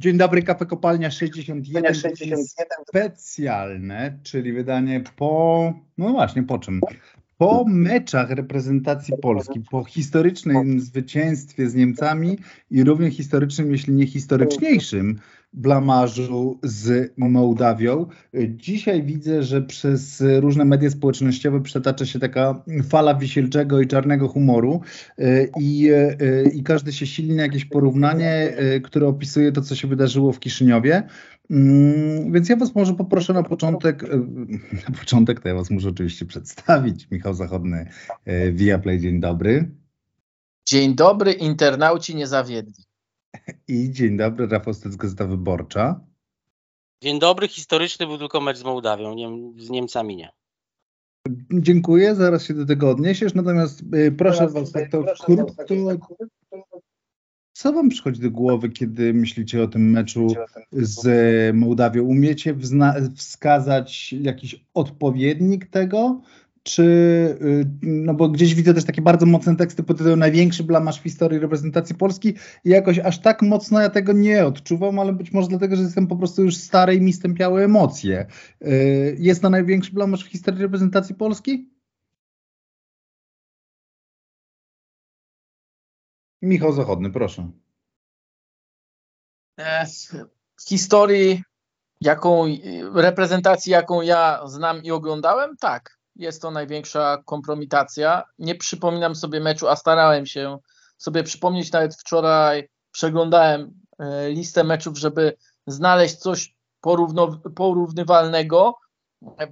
Dzień dobry, Kafe Kopalnia 61, 61 specjalne, czyli wydanie po, no właśnie, po czym? Po meczach reprezentacji Polski, po historycznym zwycięstwie z Niemcami i równie historycznym, jeśli nie historyczniejszym, blamarzu z Mołdawią. Dzisiaj widzę, że przez różne media społecznościowe przetacza się taka fala wisielczego i czarnego humoru i, i każdy się silni na jakieś porównanie, które opisuje to, co się wydarzyło w Kiszyniowie. Mm, więc ja Was może poproszę na początek, na początek to ja Was muszę oczywiście przedstawić. Michał Zachodny, Viaplay, dzień dobry. Dzień dobry, internauci niezawiedli. I dzień dobry, Rafał Stec, Gazeta Wyborcza. Dzień dobry, historyczny był tylko mecz z Mołdawią, nie, z Niemcami nie. Dziękuję, zaraz się do tego odniesiesz, natomiast y, proszę Teraz Was tak to krótko. Co Wam przychodzi do głowy, kiedy myślicie o tym meczu z Mołdawią? Umiecie wskazać jakiś odpowiednik tego? Czy, y, no bo gdzieś widzę też takie bardzo mocne teksty pod tytułem największy blamasz w historii reprezentacji Polski i jakoś aż tak mocno ja tego nie odczuwam, ale być może dlatego, że jestem po prostu już stary i mi stępiały emocje. Y, jest to największy blamasz w historii reprezentacji Polski? Michał Zachodny, proszę. E, historii, jaką, reprezentacji, jaką ja znam i oglądałem, tak jest to największa kompromitacja. Nie przypominam sobie meczu, a starałem się sobie przypomnieć, nawet wczoraj przeglądałem e, listę meczów, żeby znaleźć coś porównywalnego.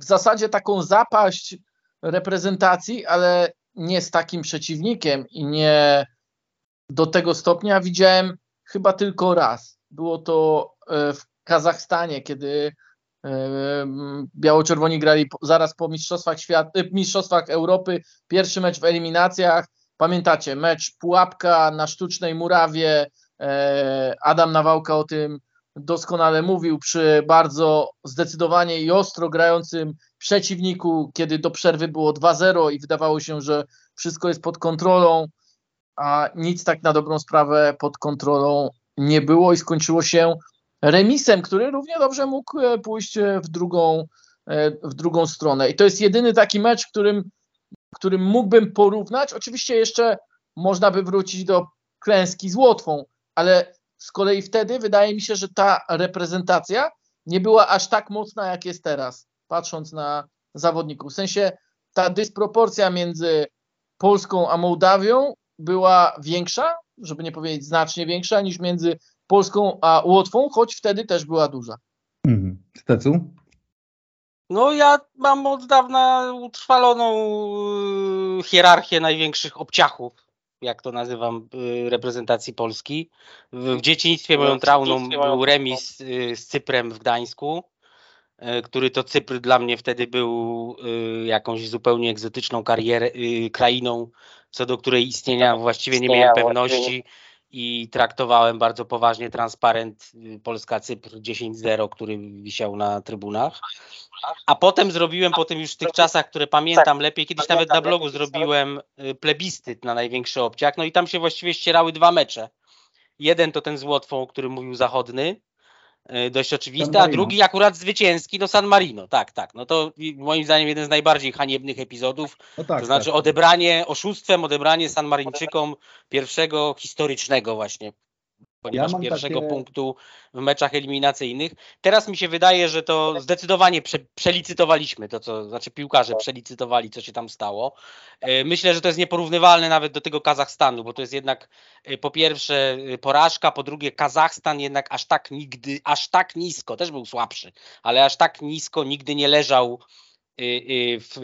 W zasadzie taką zapaść reprezentacji, ale nie z takim przeciwnikiem i nie do tego stopnia widziałem chyba tylko raz. Było to e, w Kazachstanie, kiedy Biało-czerwoni grali zaraz po Mistrzostwach, Świat, y, Mistrzostwach Europy, pierwszy mecz w eliminacjach. Pamiętacie, mecz Pułapka na Sztucznej Murawie. E, Adam Nawałka o tym doskonale mówił przy bardzo zdecydowanie i ostro grającym przeciwniku, kiedy do przerwy było 2-0 i wydawało się, że wszystko jest pod kontrolą, a nic tak na dobrą sprawę pod kontrolą nie było i skończyło się remisem, który równie dobrze mógł e, pójść e, w drugą, e, w drugą stronę. I to jest jedyny taki mecz, którym, którym mógłbym porównać. Oczywiście jeszcze można by wrócić do klęski z Łotwą, ale z kolei wtedy wydaje mi się, że ta reprezentacja nie była aż tak mocna, jak jest teraz, patrząc na zawodników. W sensie ta dysproporcja między Polską a Mołdawią była większa, żeby nie powiedzieć znacznie większa, niż między Polską a Łotwą, choć wtedy też była duża. Mhm. Stecu? No ja mam od dawna utrwaloną y, hierarchię największych obciachów, jak to nazywam, y, reprezentacji Polski. W dzieciństwie moją trauną był remis y, z Cyprem w Gdańsku, który to Cypr dla mnie wtedy był jakąś zupełnie egzotyczną karierę, krainą, co do której istnienia właściwie nie miałem pewności i traktowałem bardzo poważnie transparent y, Polska-Cypr 10-0, który wisiał na trybunach. A potem zrobiłem, po tym już w tych czasach, które pamiętam lepiej, kiedyś nawet na blogu zrobiłem y, plebiscyt na największy obciach, no i tam się właściwie ścierały dwa mecze. Jeden to ten z Łotwą, o którym mówił Zachodny, dość oczywiste, a drugi akurat zwycięski, no San Marino, tak, tak. No to moim zdaniem jeden z najbardziej haniebnych epizodów, no tak, to znaczy tak. odebranie, oszustwem odebranie San Marinczykom pierwszego historycznego właśnie ponieważ ja pierwszego takie... punktu w meczach eliminacyjnych. Teraz mi się wydaje, że to zdecydowanie prze, przelicytowaliśmy to, co znaczy piłkarze przelicytowali, co się tam stało. E, myślę, że to jest nieporównywalne nawet do tego Kazachstanu, bo to jest jednak e, po pierwsze e, porażka, po drugie Kazachstan jednak aż tak nigdy, aż tak nisko, też był słabszy, ale aż tak nisko nigdy nie leżał w,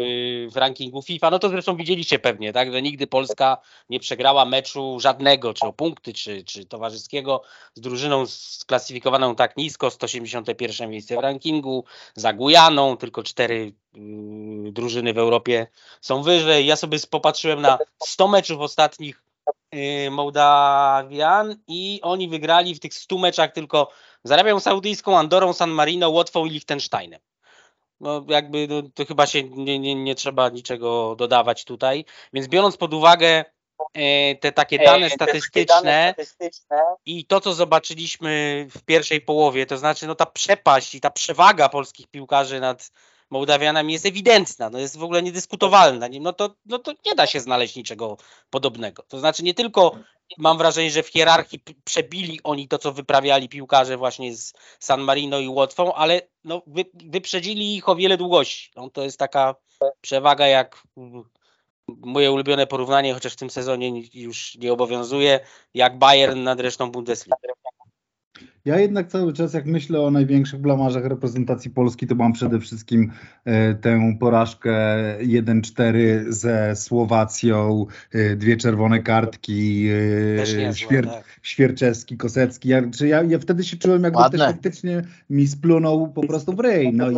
w, rankingu FIFA. No to zresztą widzieliście pewnie, tak, że nigdy Polska nie przegrała meczu żadnego, czy o punkty, czy, czy towarzyskiego z drużyną sklasyfikowaną tak nisko, 181 miejsce w rankingu, za Gujaną, tylko cztery y, drużyny w Europie są wyżej. Ja sobie popatrzyłem na 100 meczów ostatnich y, Mołdawian i oni wygrali w tych 100 meczach tylko z Arabią Saudyjską, Andorą, San Marino, Łotwą i Liechtensteinem. No jakby no, to chyba się nie, nie, nie trzeba niczego dodawać tutaj. Więc biorąc pod uwagę e, te takie dane statystyczne i to, co zobaczyliśmy w pierwszej połowie, to znaczy no ta przepaść i ta przewaga polskich piłkarzy nad Mołdawianami jest ewidentna, no jest w ogóle niedyskutowalna, no to, no to nie da się znaleźć niczego podobnego. To znaczy nie tylko mam wrażenie, że w hierarchii przebili oni to, co wyprawiali piłkarze właśnie z San Marino i Łotwą, ale no, wy, wyprzedzili ich o wiele długości. No, to jest taka przewaga jak moje ulubione porównanie, chociaż w tym sezonie już nie obowiązuje, jak Bayern nad resztą Bundesliga. Ja jednak cały czas, jak myślę o największych blamarzach reprezentacji Polski, to mam przede wszystkim e, tę porażkę 1-4 ze Słowacją, e, dwie czerwone kartki, e, Świer tak. Świerczewski, Kosecki. Ja, czy ja, ja wtedy się czułem, jakby Ładne. też faktycznie mi splunął po prostu w ryj. No, i,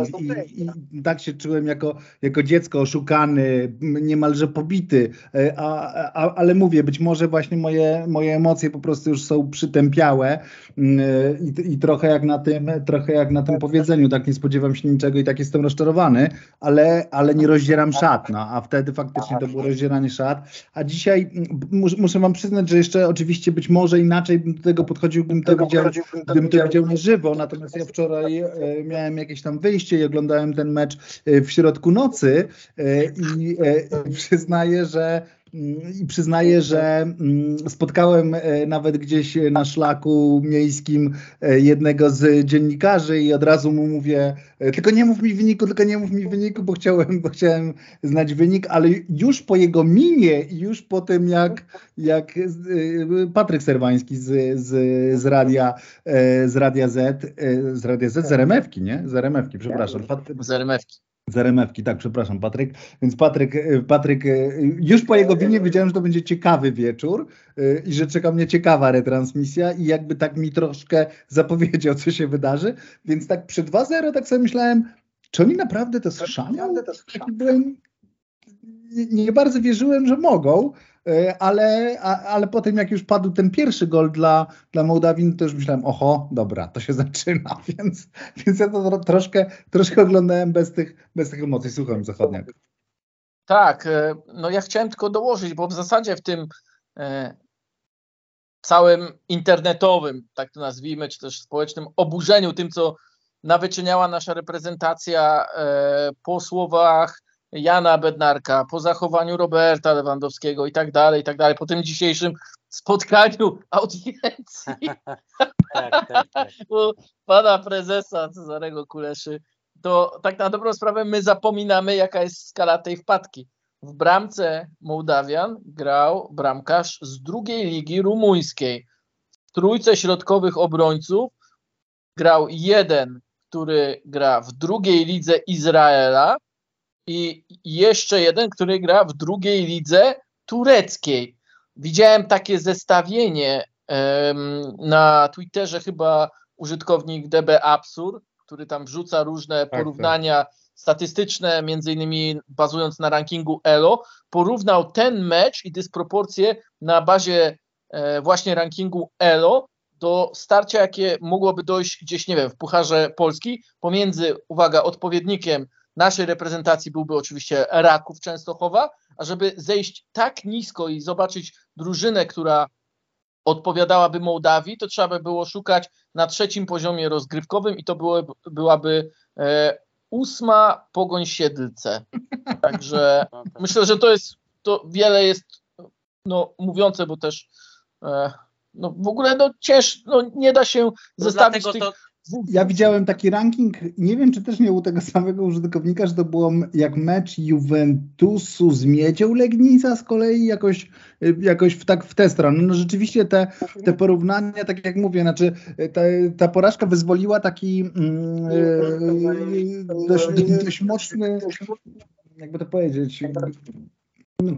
i, i, tak się czułem jako, jako dziecko oszukany, niemalże pobity. A, a, ale mówię, być może właśnie moje, moje emocje po prostu już są przytępiałe i, i trochę, jak na tym, trochę jak na tym powiedzeniu, tak nie spodziewam się niczego i tak jestem rozczarowany, ale, ale nie rozdzieram szat, no, a wtedy faktycznie to było rozdzieranie szat, a dzisiaj mus, muszę wam przyznać, że jeszcze oczywiście być może inaczej bym do tego podchodził, gdybym to widział, gdybym to widział na żywo, natomiast ja wczoraj e, miałem jakieś tam wyjście i oglądałem ten mecz e, w środku nocy e, i przyznaję, że i przyznaję, że mm, spotkałem e, nawet gdzieś na szlaku miejskim e, jednego z dziennikarzy i od razu mu mówię, e, tylko nie mów mi wyniku, tylko nie mów mi wyniku, bo chciałem, bo chciałem znać wynik, ale już po jego minie i już po tym jak, jak Patryk Serwański z, z, z, radia, z Radia Z, z Radia Z, z RMF-ki, nie? Z RMF-ki, przepraszam. Z RMF-ki. Z RMF-ki, tak, przepraszam, Patryk. Więc Patryk, e, Patryk, e, już po jego winie wiedziałem, że to będzie ciekawy wieczór e, i że czeka mnie ciekawa retransmisja i jakby tak mi troszkę zapowiedział, co się wydarzy. Więc tak przy 2-0 tak sobie myślałem, czy oni naprawdę to słyszą? Byłem, nie, nie bardzo wierzyłem, że mogą, E, ale, ale potem jak już padł ten pierwszy gol dla, dla Mołdawin, to już myślałem, oho, dobra, to się zaczyna, więc, więc ja to troszkę, troszkę oglądałem bez tych, bez tych emocji. Słucham, Zachodniak. Tak, e, no ja chciałem tylko dołożyć, bo w zasadzie w tym e, całym internetowym, tak to nazwijmy, czy też społecznym oburzeniu tym, co nawyczyniała nasza reprezentacja po słowach Jana Bednarka, po zachowaniu Roberta Lewandowskiego i tak dalej, i tak dalej, po tym dzisiejszym spotkaniu audiencji tak, tak, tak. pana prezesa Cezarego Kuleszy, to tak na dobrą sprawę my zapominamy, jaka jest skala tej wpadki. W bramce Mołdawian grał bramkarz z drugiej ligi rumuńskiej. W trójce środkowych obrońców grał jeden, który gra w drugiej lidze Izraela, i jeszcze jeden, który gra w drugiej lidze tureckiej. Widziałem takie zestawienie na Twitterze, chyba użytkownik DB Absur, który tam wrzuca różne tak, porównania tak. statystyczne, między innymi bazując na rankingu ELO, porównał ten mecz i dysproporcje na bazie e, właśnie rankingu ELO do starcia, jakie mogłoby dojść gdzieś, nie wiem, w Pucharze Polski pomiędzy, uwaga, odpowiednikiem naszej reprezentacji byłby oczywiście Raków Częstochowa, a żeby zejść tak nisko i zobaczyć drużynę, która odpowiadałaby Mołdawii, to trzeba by było szukać na trzecim poziomie rozgrywkowym i to było, byłaby e, ósma Pogoń Siedlce. Także no tak. myślę, że to jest, to wiele jest no, mówiące, bo też e, no, w ogóle no, cięż, no, nie da się no zestawić tych... To ja widziałem taki ranking, nie wiem czy też nie u tego samego użytkownika, że to było jak mecz Juventusu z Miedzią Legnica z kolei jakoś, jakoś w, tak w tę stronę. No rzeczywiście te, te porównania, tak jak mówię, znaczy ta, ta porażka wyzwoliła taki e, dość, dość mocny, jakby to powiedzieć,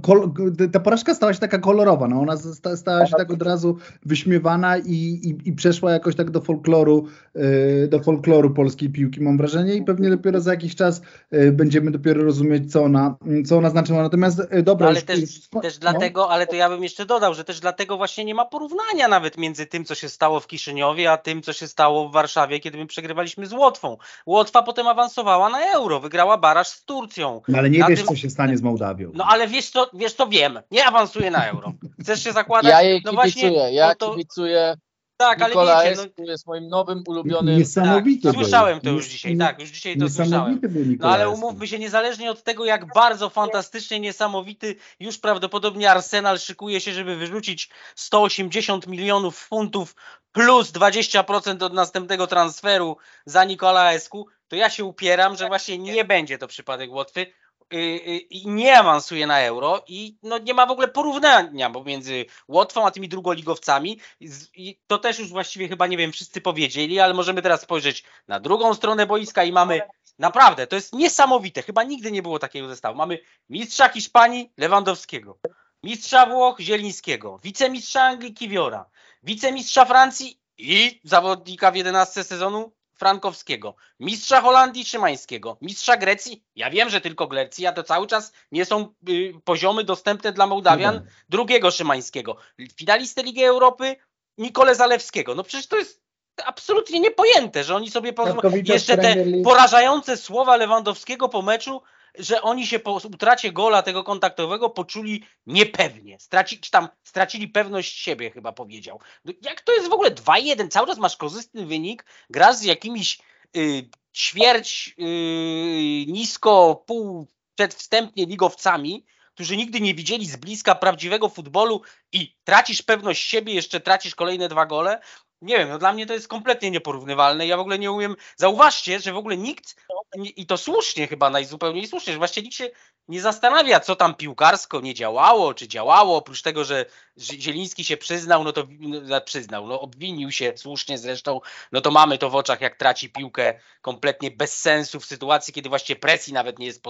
Kol, ta porażka stała się taka kolorowa, no ona stała się tak od razu wyśmiewana i, i, i przeszła jakoś tak do folkloru, yy, do folkloru polskiej piłki, mam wrażenie, i pewnie dopiero za jakiś czas yy, będziemy dopiero rozumieć, co ona, co ona znaczyła. Natomiast yy, dobra. No, ale już, też, już, też no. dlatego, ale to ja bym jeszcze dodał, że też dlatego właśnie nie ma porównania nawet między tym, co się stało w Kiszyniowie, a tym, co się stało w Warszawie, kiedy my przegrywaliśmy z Łotwą. Łotwa potem awansowała na euro, wygrała baraż z Turcją. No, ale nie na wiesz, tym... co się stanie z Mołdawią. No ale wiesz co, wiesz to wiem, nie awansuje na euro. Chcesz się zakładać? Ja jej no kibicuję, właśnie, ja no to... kibicuję. Tak, ale Nikola wiecie, no, jest moim nowym ulubionym. Niesamowity. Tak, słyszałem to już dzisiaj, tak, już dzisiaj to słyszałem. No ale umówmy się, niezależnie od tego, jak bardzo fantastycznie niesamowity, już prawdopodobnie Arsenal szykuje się, żeby wyrzucić 180 milionów funtów plus 20% od następnego transferu za Nikola Esku, to ja się upieram, że właśnie nie będzie to przypadek Łotwy. Y, y, i nie awansuje na euro i no nie ma w ogóle porównania pomiędzy Łotwą a tymi drugoligowcami i to też już właściwie chyba nie wiem wszyscy powiedzieli, ale możemy teraz spojrzeć na drugą stronę boiska i mamy naprawdę, to jest niesamowite, chyba nigdy nie było takiego zestawu. Mamy mistrza Hiszpanii Lewandowskiego, mistrza Włoch Zielińskiego, wicemistrza Anglii Kiwiora, wicemistrza Francji i zawodnika w 11 sezonu Frankowskiego, mistrza Holandii Szymańskiego, mistrza Grecji, ja wiem, że tylko Grecji, a to cały czas nie są y, poziomy dostępne dla Mołdawian, no drugiego Szymańskiego, finalistę Ligi Europy Nikole Zalewskiego. No przecież to jest absolutnie niepojęte, że oni sobie pozwolą. Jeszcze te porażające słowa Lewandowskiego po meczu, że oni się po utracie gola tego kontaktowego poczuli niepewnie. Straci, czy tam stracili pewność siebie, chyba powiedział. No jak to jest w ogóle 2-1? Cały czas masz korzystny wynik, grasz z jakimiś y, ćwierć y, nisko, pół przedwstępnie ligowcami, którzy nigdy nie widzieli z bliska prawdziwego futbolu i tracisz pewność siebie, jeszcze tracisz kolejne dwa gole, nie wiem, no dla mnie to jest kompletnie nieporównywalne. Ja w ogóle nie umiem. Zauważcie, że w ogóle nikt, i to słusznie chyba najzupełniej słusznie, że właściwie nikt się nie zastanawia, co tam piłkarsko nie działało, czy działało, oprócz tego, że Zieliński się przyznał, no to no, przyznał, no obwinił się słusznie zresztą, no to mamy to w oczach, jak traci piłkę kompletnie bez sensu w sytuacji, kiedy właściwie presji nawet nie jest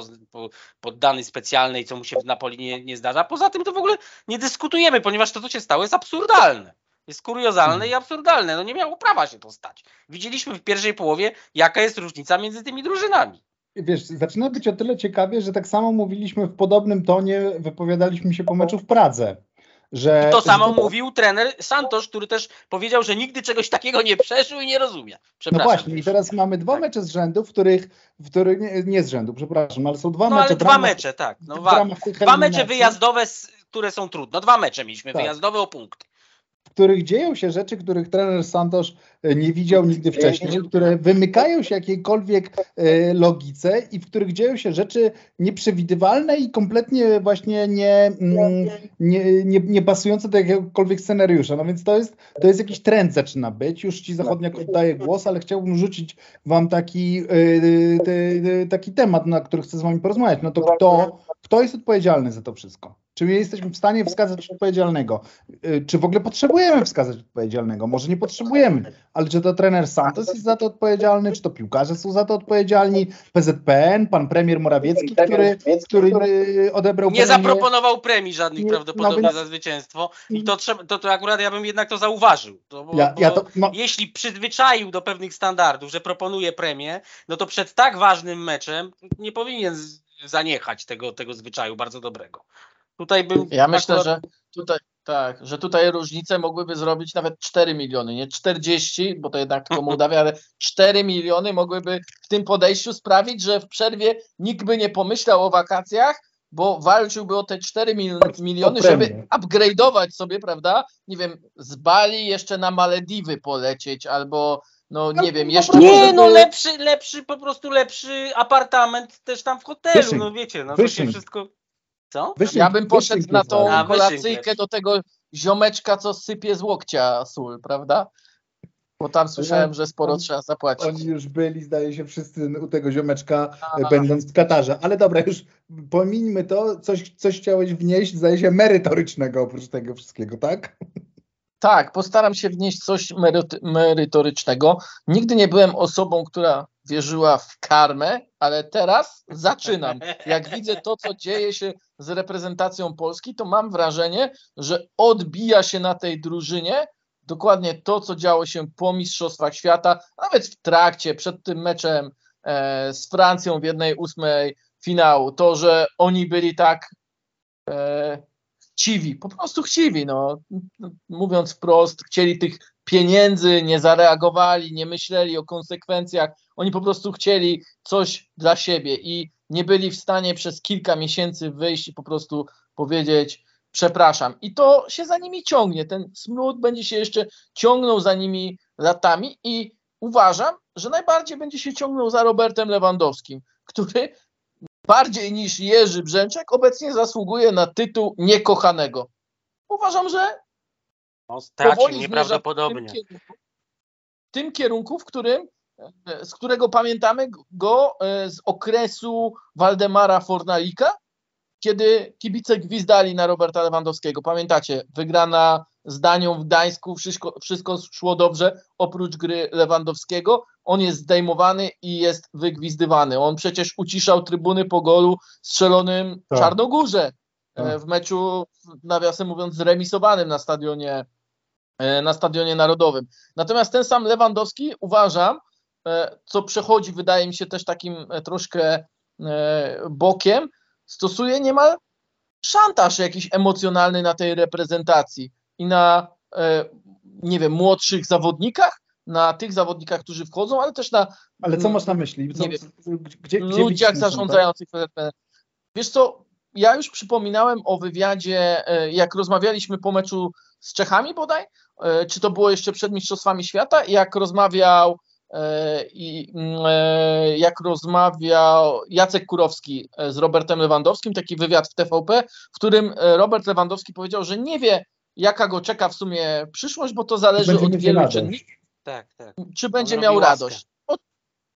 poddany specjalnej, co mu się w Napoli nie, nie zdarza. Poza tym to w ogóle nie dyskutujemy, ponieważ to, co się stało, jest absurdalne. Jest kuriozalne i absurdalne. No nie miało prawa się to stać. Widzieliśmy w pierwszej połowie, jaka jest różnica między tymi drużynami. Wiesz, zaczyna być o tyle ciekawie, że tak samo mówiliśmy w podobnym tonie, wypowiadaliśmy się po meczu w Pradze. Że, I to samo że... mówił trener Santos, który też powiedział, że nigdy czegoś takiego nie przeżył i nie rozumie. No właśnie, i teraz mamy dwa tak. mecze z rzędu, w których, w których nie, nie z rzędu, przepraszam, ale są dwa no, mecze. Ale dwa ramach, mecze, tak. No, dwa mecze wyjazdowe, które są trudne. Dwa mecze mieliśmy tak. wyjazdowe o punkty których dzieją się rzeczy, których trener Santos e, nie widział nigdy wcześniej, które wymykają się jakiejkolwiek e, logice i w których dzieją się rzeczy nieprzewidywalne i kompletnie właśnie nie, mm, nie, nie, nie pasujące do jakiegokolwiek scenariusza. No więc to jest, to jest jakiś trend zaczyna być. Już Ci zachodniak oddaję głos, ale chciałbym rzucić Wam taki, e, taki temat, na który chcę z Wami porozmawiać. No to kto, kto jest odpowiedzialny za to wszystko? Czy my jesteśmy w stanie wskazać odpowiedzialnego? Y, czy w ogóle potrzebujemy wskazać odpowiedzialnego? Może nie potrzebujemy, ale czy to trener Santos jest za to odpowiedzialny, czy to piłkarze są za to odpowiedzialni, PZPN, pan premier Morawiecki, który, który y, odebrał Nie zaproponował premii żadnych nie, prawdopodobnie no, za zwycięstwo i to, trzeba, to, to akurat ja bym jednak to zauważył. To, bo, ja, ja to, no. Jeśli przyzwyczaił do pewnych standardów, że proponuje premię, no to przed tak ważnym meczem nie powinien zaniechać tego, tego zwyczaju bardzo dobrego. Tutaj bym. Ja myślę, że tutaj. Tak, że tutaj różnice mogłyby zrobić nawet 4 miliony, nie 40, bo to jednak tylko Mołdawia, ale 4 miliony mogłyby w tym podejściu sprawić, że w przerwie nikt by nie pomyślał o wakacjach, bo walczyłby o te 4 miliony, żeby upgrade'ować sobie, prawda? Nie wiem, z Bali jeszcze na Malediwy polecieć, albo no nie wiem, jeszcze. Nie, no lepszy, lepszy, po prostu lepszy apartament też tam w hotelu, no wiecie, no to się wszystko. Co? ja bym poszedł na tą A, kolacyjkę do tego ziomeczka, co sypie z łokcia sól, prawda? Bo tam słyszałem, że sporo on, trzeba zapłacić. Oni już byli, zdaje się, wszyscy u tego ziomeczka, A. będąc w Katarze. Ale dobra, już pomińmy to. Coś, coś chciałeś wnieść, zdaje się, merytorycznego oprócz tego wszystkiego, tak? Tak, postaram się wnieść coś merytorycznego. Nigdy nie byłem osobą, która wierzyła w karmę, ale teraz zaczynam. Jak widzę to, co dzieje się z reprezentacją Polski, to mam wrażenie, że odbija się na tej drużynie dokładnie to, co działo się po Mistrzostwach Świata, nawet w trakcie, przed tym meczem e, z Francją w jednej ósmej finału. To, że oni byli tak e, chciwi, po prostu chciwi, no. Mówiąc wprost, chcieli tych pieniędzy, nie zareagowali, nie myśleli o konsekwencjach. Oni po prostu chcieli coś dla siebie i nie byli w stanie przez kilka miesięcy wyjść i po prostu powiedzieć przepraszam. I to się za nimi ciągnie. Ten smród będzie się jeszcze ciągnął za nimi latami i uważam, że najbardziej będzie się ciągnął za Robertem Lewandowskim, który bardziej niż Jerzy Brzęczek obecnie zasługuje na tytuł niekochanego. Uważam, że no, stracił nieprawdopodobnie. W tym, kierunku, w tym kierunku, w którym, z którego pamiętamy go e, z okresu Waldemara Fornalika, kiedy kibice gwizdali na Roberta Lewandowskiego. Pamiętacie, wygrana z Danią w Gdańsku, wszystko, wszystko szło dobrze, oprócz gry Lewandowskiego. On jest zdejmowany i jest wygwizdywany. On przecież uciszał trybuny po golu strzelonym tak. Czarnogórze e, tak. w meczu, nawiasem mówiąc, zremisowanym na stadionie, e, na stadionie narodowym. Natomiast ten sam Lewandowski uważam, e, co przechodzi, wydaje mi się też takim troszkę bokiem, stosuje niemal szantaż jakiś emocjonalny na tej reprezentacji i na, e, nie wiem, młodszych zawodnikach, na tych zawodnikach, którzy wchodzą, ale też na. Ale co masz na myśli? Co, wiem, gdzie, gdzie ludziach zarządzających. Tak? Wiesz co, ja już przypominałem o wywiadzie, e, jak rozmawialiśmy po meczu z Czechami bodaj, e, czy to było jeszcze przed Mistrzostwami Świata, jak rozmawiał i jak rozmawiał Jacek Kurowski z Robertem Lewandowskim, taki wywiad w TVP, w którym Robert Lewandowski powiedział, że nie wie, jaka go czeka w sumie przyszłość, bo to zależy od wielu czynników. Tak, tak. Czy będzie miał radość. O,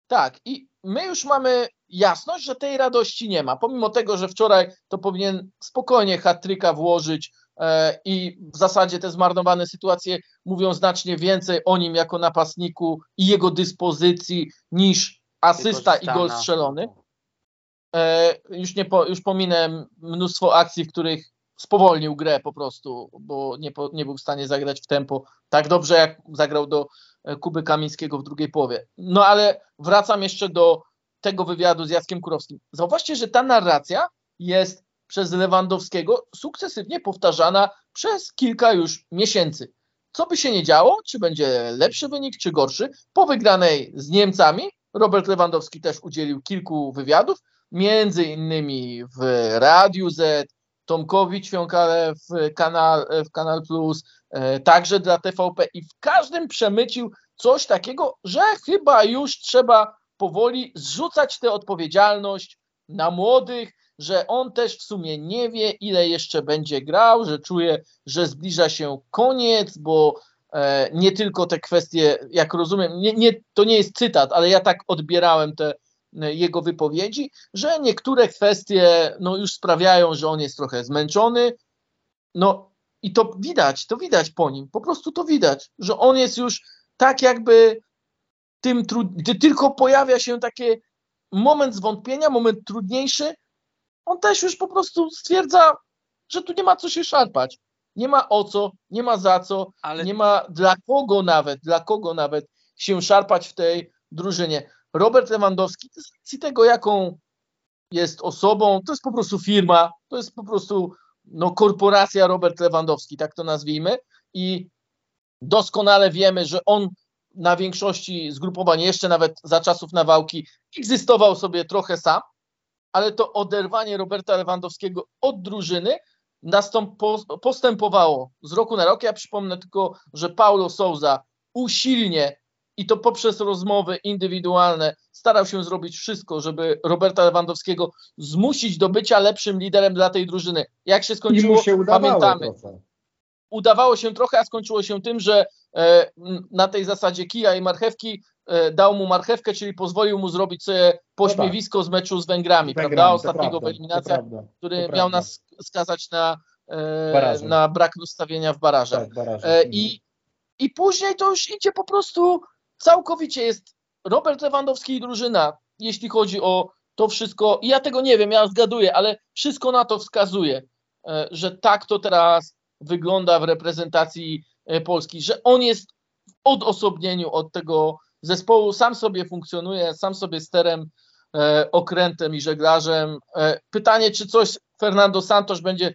tak, i my już mamy jasność, że tej radości nie ma. Pomimo tego, że wczoraj to powinien spokojnie hat-tricka włożyć e, i w zasadzie te zmarnowane sytuacje mówią znacznie więcej o nim jako napastniku i jego dyspozycji niż asysta i gol strzelony. E, już, nie po, już pominę mnóstwo akcji, w których spowolnił grę po prostu, bo nie, po, nie był w stanie zagrać w tempo tak dobrze, jak zagrał do e, Kuby Kamińskiego w drugiej połowie. No ale wracam jeszcze do tego wywiadu z Jackiem Kurowskim. Zauważcie, że ta narracja jest przez Lewandowskiego sukcesywnie powtarzana przez kilka już miesięcy. Co by się nie działo, czy będzie lepszy wynik, czy gorszy, po wygranej z Niemcami Robert Lewandowski też udzielił kilku wywiadów, między innymi w Radiu Z, Tomkowi Ćwiąkale w Kanal, w Kanal Plus, e, także dla TVP i w każdym przemycił coś takiego, że chyba już trzeba powoli zrzucać tę odpowiedzialność na młodych, że on też w sumie nie wie, ile jeszcze będzie grał, że czuje, że zbliża się koniec, bo e, nie tylko te kwestie, jak rozumiem, nie, nie, to nie jest cytat, ale ja tak odbierałem te jego wypowiedzi, że niektóre kwestie no, już sprawiają, że on jest trochę zmęczony. No i to widać, to widać po nim, po prostu to widać, że on jest już tak jakby tym trud... tylko pojawia się taki moment zwątpienia, moment trudniejszy, on też już po prostu stwierdza, że tu nie ma co się szarpać. Nie ma o co, nie ma za co, Ale... nie ma dla kogo nawet, dla kogo nawet się szarpać w tej drużynie. Robert Lewandowski, z racji tego, jaką jest osobą, to jest po prostu firma, to jest po prostu no, korporacja Robert Lewandowski, tak to nazwijmy. I doskonale wiemy, że on na większości zgrupowań, jeszcze nawet za czasów nawałki, egzystował sobie trochę sam, ale to oderwanie Roberta Lewandowskiego od drużyny nastąp, postępowało z roku na rok. Ja przypomnę tylko, że Paulo Souza usilnie i to poprzez rozmowy indywidualne starał się zrobić wszystko, żeby Roberta Lewandowskiego zmusić do bycia lepszym liderem dla tej drużyny. Jak się skończyło, się pamiętamy. Trochę. Udawało się trochę, a skończyło się tym, że e, na tej zasadzie kija i marchewki dał mu marchewkę, czyli pozwolił mu zrobić sobie pośmiewisko z meczu z Węgrami, Węgrami prawda? Ostatniego w eliminacjach, który miał nas skazać na, e, na brak ustawienia w barażach. Tak, e, i, I później to już idzie po prostu całkowicie jest Robert Lewandowski i drużyna, jeśli chodzi o to wszystko, ja tego nie wiem, ja zgaduję, ale wszystko na to wskazuje, e, że tak to teraz wygląda w reprezentacji e, Polski, że on jest w odosobnieniu od tego zespołu, sam sobie funkcjonuje, sam sobie sterem, e, okrętem i żeglarzem. Pytanie, czy coś Fernando Santos będzie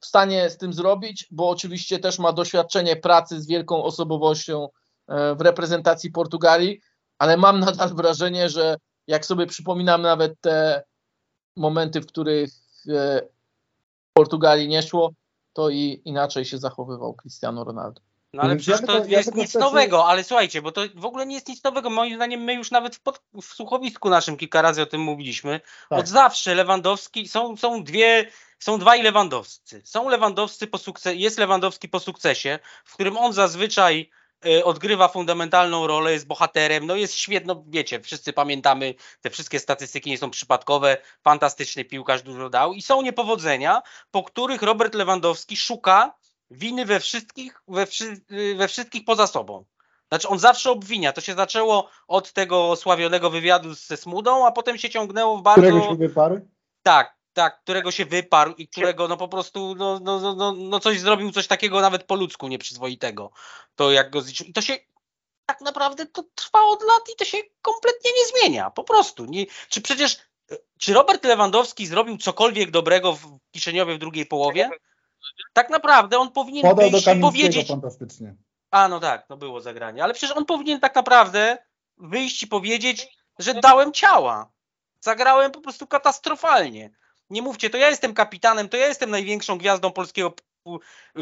w stanie z tym zrobić, bo oczywiście też ma doświadczenie pracy z wielką osobowością w reprezentacji Portugalii, ale mam nadal wrażenie, że jak sobie przypominam nawet te momenty, w których e, Portugalii nie szło, to i inaczej się zachowywał Cristiano Ronaldo. No ale przecież to ja jest nic nowego, ale słuchajcie, bo to w ogóle nie jest nic nowego. Moim zdaniem my już nawet w, pod, w słuchowisku naszym kilka razy o tym mówiliśmy. Tak. Od zawsze Lewandowski, są, są dwie, są dwaj Lewandowscy. Są Lewandowscy po sukcesie, jest Lewandowski po sukcesie, w którym on zazwyczaj Y, odgrywa fundamentalną rolę, jest bohaterem, no jest świetno, wiecie, wszyscy pamiętamy, te wszystkie statystyki nie są przypadkowe, fantastyczny piłkarz dużo dał i są niepowodzenia, po których Robert Lewandowski szuka winy we wszystkich, we, y, we wszystkich poza sobą. Znaczy on zawsze obwinia. To się zaczęło od tego sławionego wywiadu ze Smudą, a potem się ciągnęło w bardzo... Którego się wyparł? Tak, tak, którego się wyparł i którego no po prostu no, no, no, no, no coś zrobił, coś takiego nawet po ludzku nieprzyzwoitego. To jak go zliczył. I to się tak naprawdę to trwa od lat i to się kompletnie nie zmienia. Po prostu. Nie, czy przecież czy Robert Lewandowski zrobił cokolwiek dobrego w Kiszeniowie w drugiej połowie? Tak naprawdę on powinien Podał wyjść i powiedzieć. fantastycznie. A no tak, no było zagranie. Ale przecież on powinien tak naprawdę wyjść i powiedzieć, że dałem ciała. Zagrałem po prostu katastrofalnie nie mówcie, to ja jestem kapitanem, to ja jestem największą gwiazdą polskiego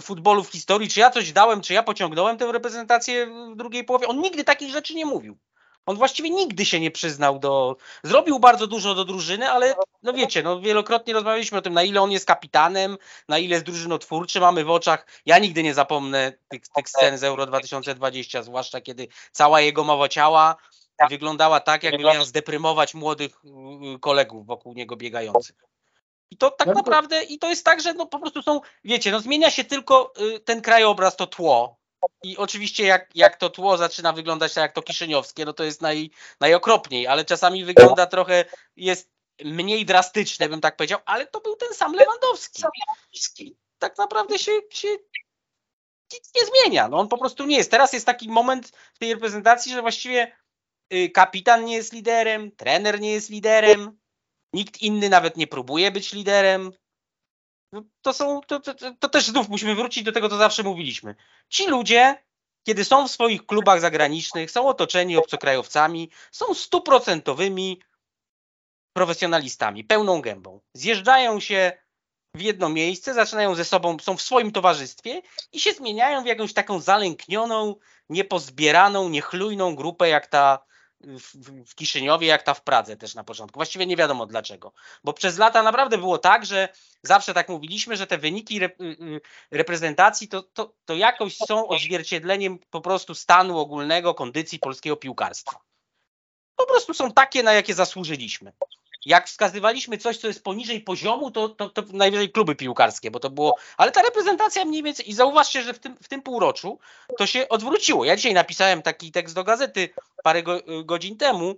futbolu w historii, czy ja coś dałem, czy ja pociągnąłem tę reprezentację w drugiej połowie. On nigdy takich rzeczy nie mówił. On właściwie nigdy się nie przyznał do. Zrobił bardzo dużo do drużyny, ale no wiecie, no wielokrotnie rozmawialiśmy o tym, na ile on jest kapitanem, na ile jest drużynotwórczy. Mamy w oczach. Ja nigdy nie zapomnę tych, tych scen z Euro 2020, zwłaszcza kiedy cała jego mowa ciała wyglądała tak, jakby miał zdeprymować młodych kolegów wokół niego biegających. I to tak naprawdę, i to jest tak, że no po prostu są, wiecie, no zmienia się tylko y, ten krajobraz, to tło. I oczywiście jak, jak to tło zaczyna wyglądać tak jak to kiszeniowskie, no to jest naj, najokropniej, ale czasami wygląda trochę, jest mniej drastyczne, bym tak powiedział, ale to był ten sam Lewandowski. Tak naprawdę się, się nic nie zmienia. No on po prostu nie jest. Teraz jest taki moment w tej reprezentacji, że właściwie y, kapitan nie jest liderem, trener nie jest liderem, Nikt inny nawet nie próbuje być liderem. No, to są, to, to, to też znów musimy wrócić do tego, co zawsze mówiliśmy. Ci ludzie, kiedy są w swoich klubach zagranicznych, są otoczeni obcokrajowcami, są stuprocentowymi profesjonalistami, pełną gębą. Zjeżdżają się w jedno miejsce, zaczynają ze sobą, są w swoim towarzystwie i się zmieniają w jakąś taką zalęknioną, niepozbieraną, niechlujną grupę, jak ta w, w Kiszyniowie, jak ta w Pradze też na początku. Właściwie nie wiadomo dlaczego. Bo przez lata naprawdę było tak, że zawsze tak mówiliśmy, że te wyniki y, y, reprezentacji to, to, to jakoś są odzwierciedleniem po prostu stanu ogólnego kondycji polskiego piłkarstwa. Po prostu są takie, na jakie zasłużyliśmy jak wskazywaliśmy coś, co jest poniżej poziomu, to, to, to najwyżej kluby piłkarskie, bo to było. Ale ta reprezentacja mniej więcej. I zauważcie, że w tym, w tym półroczu to się odwróciło. Ja dzisiaj napisałem taki tekst do gazety parę go, godzin temu,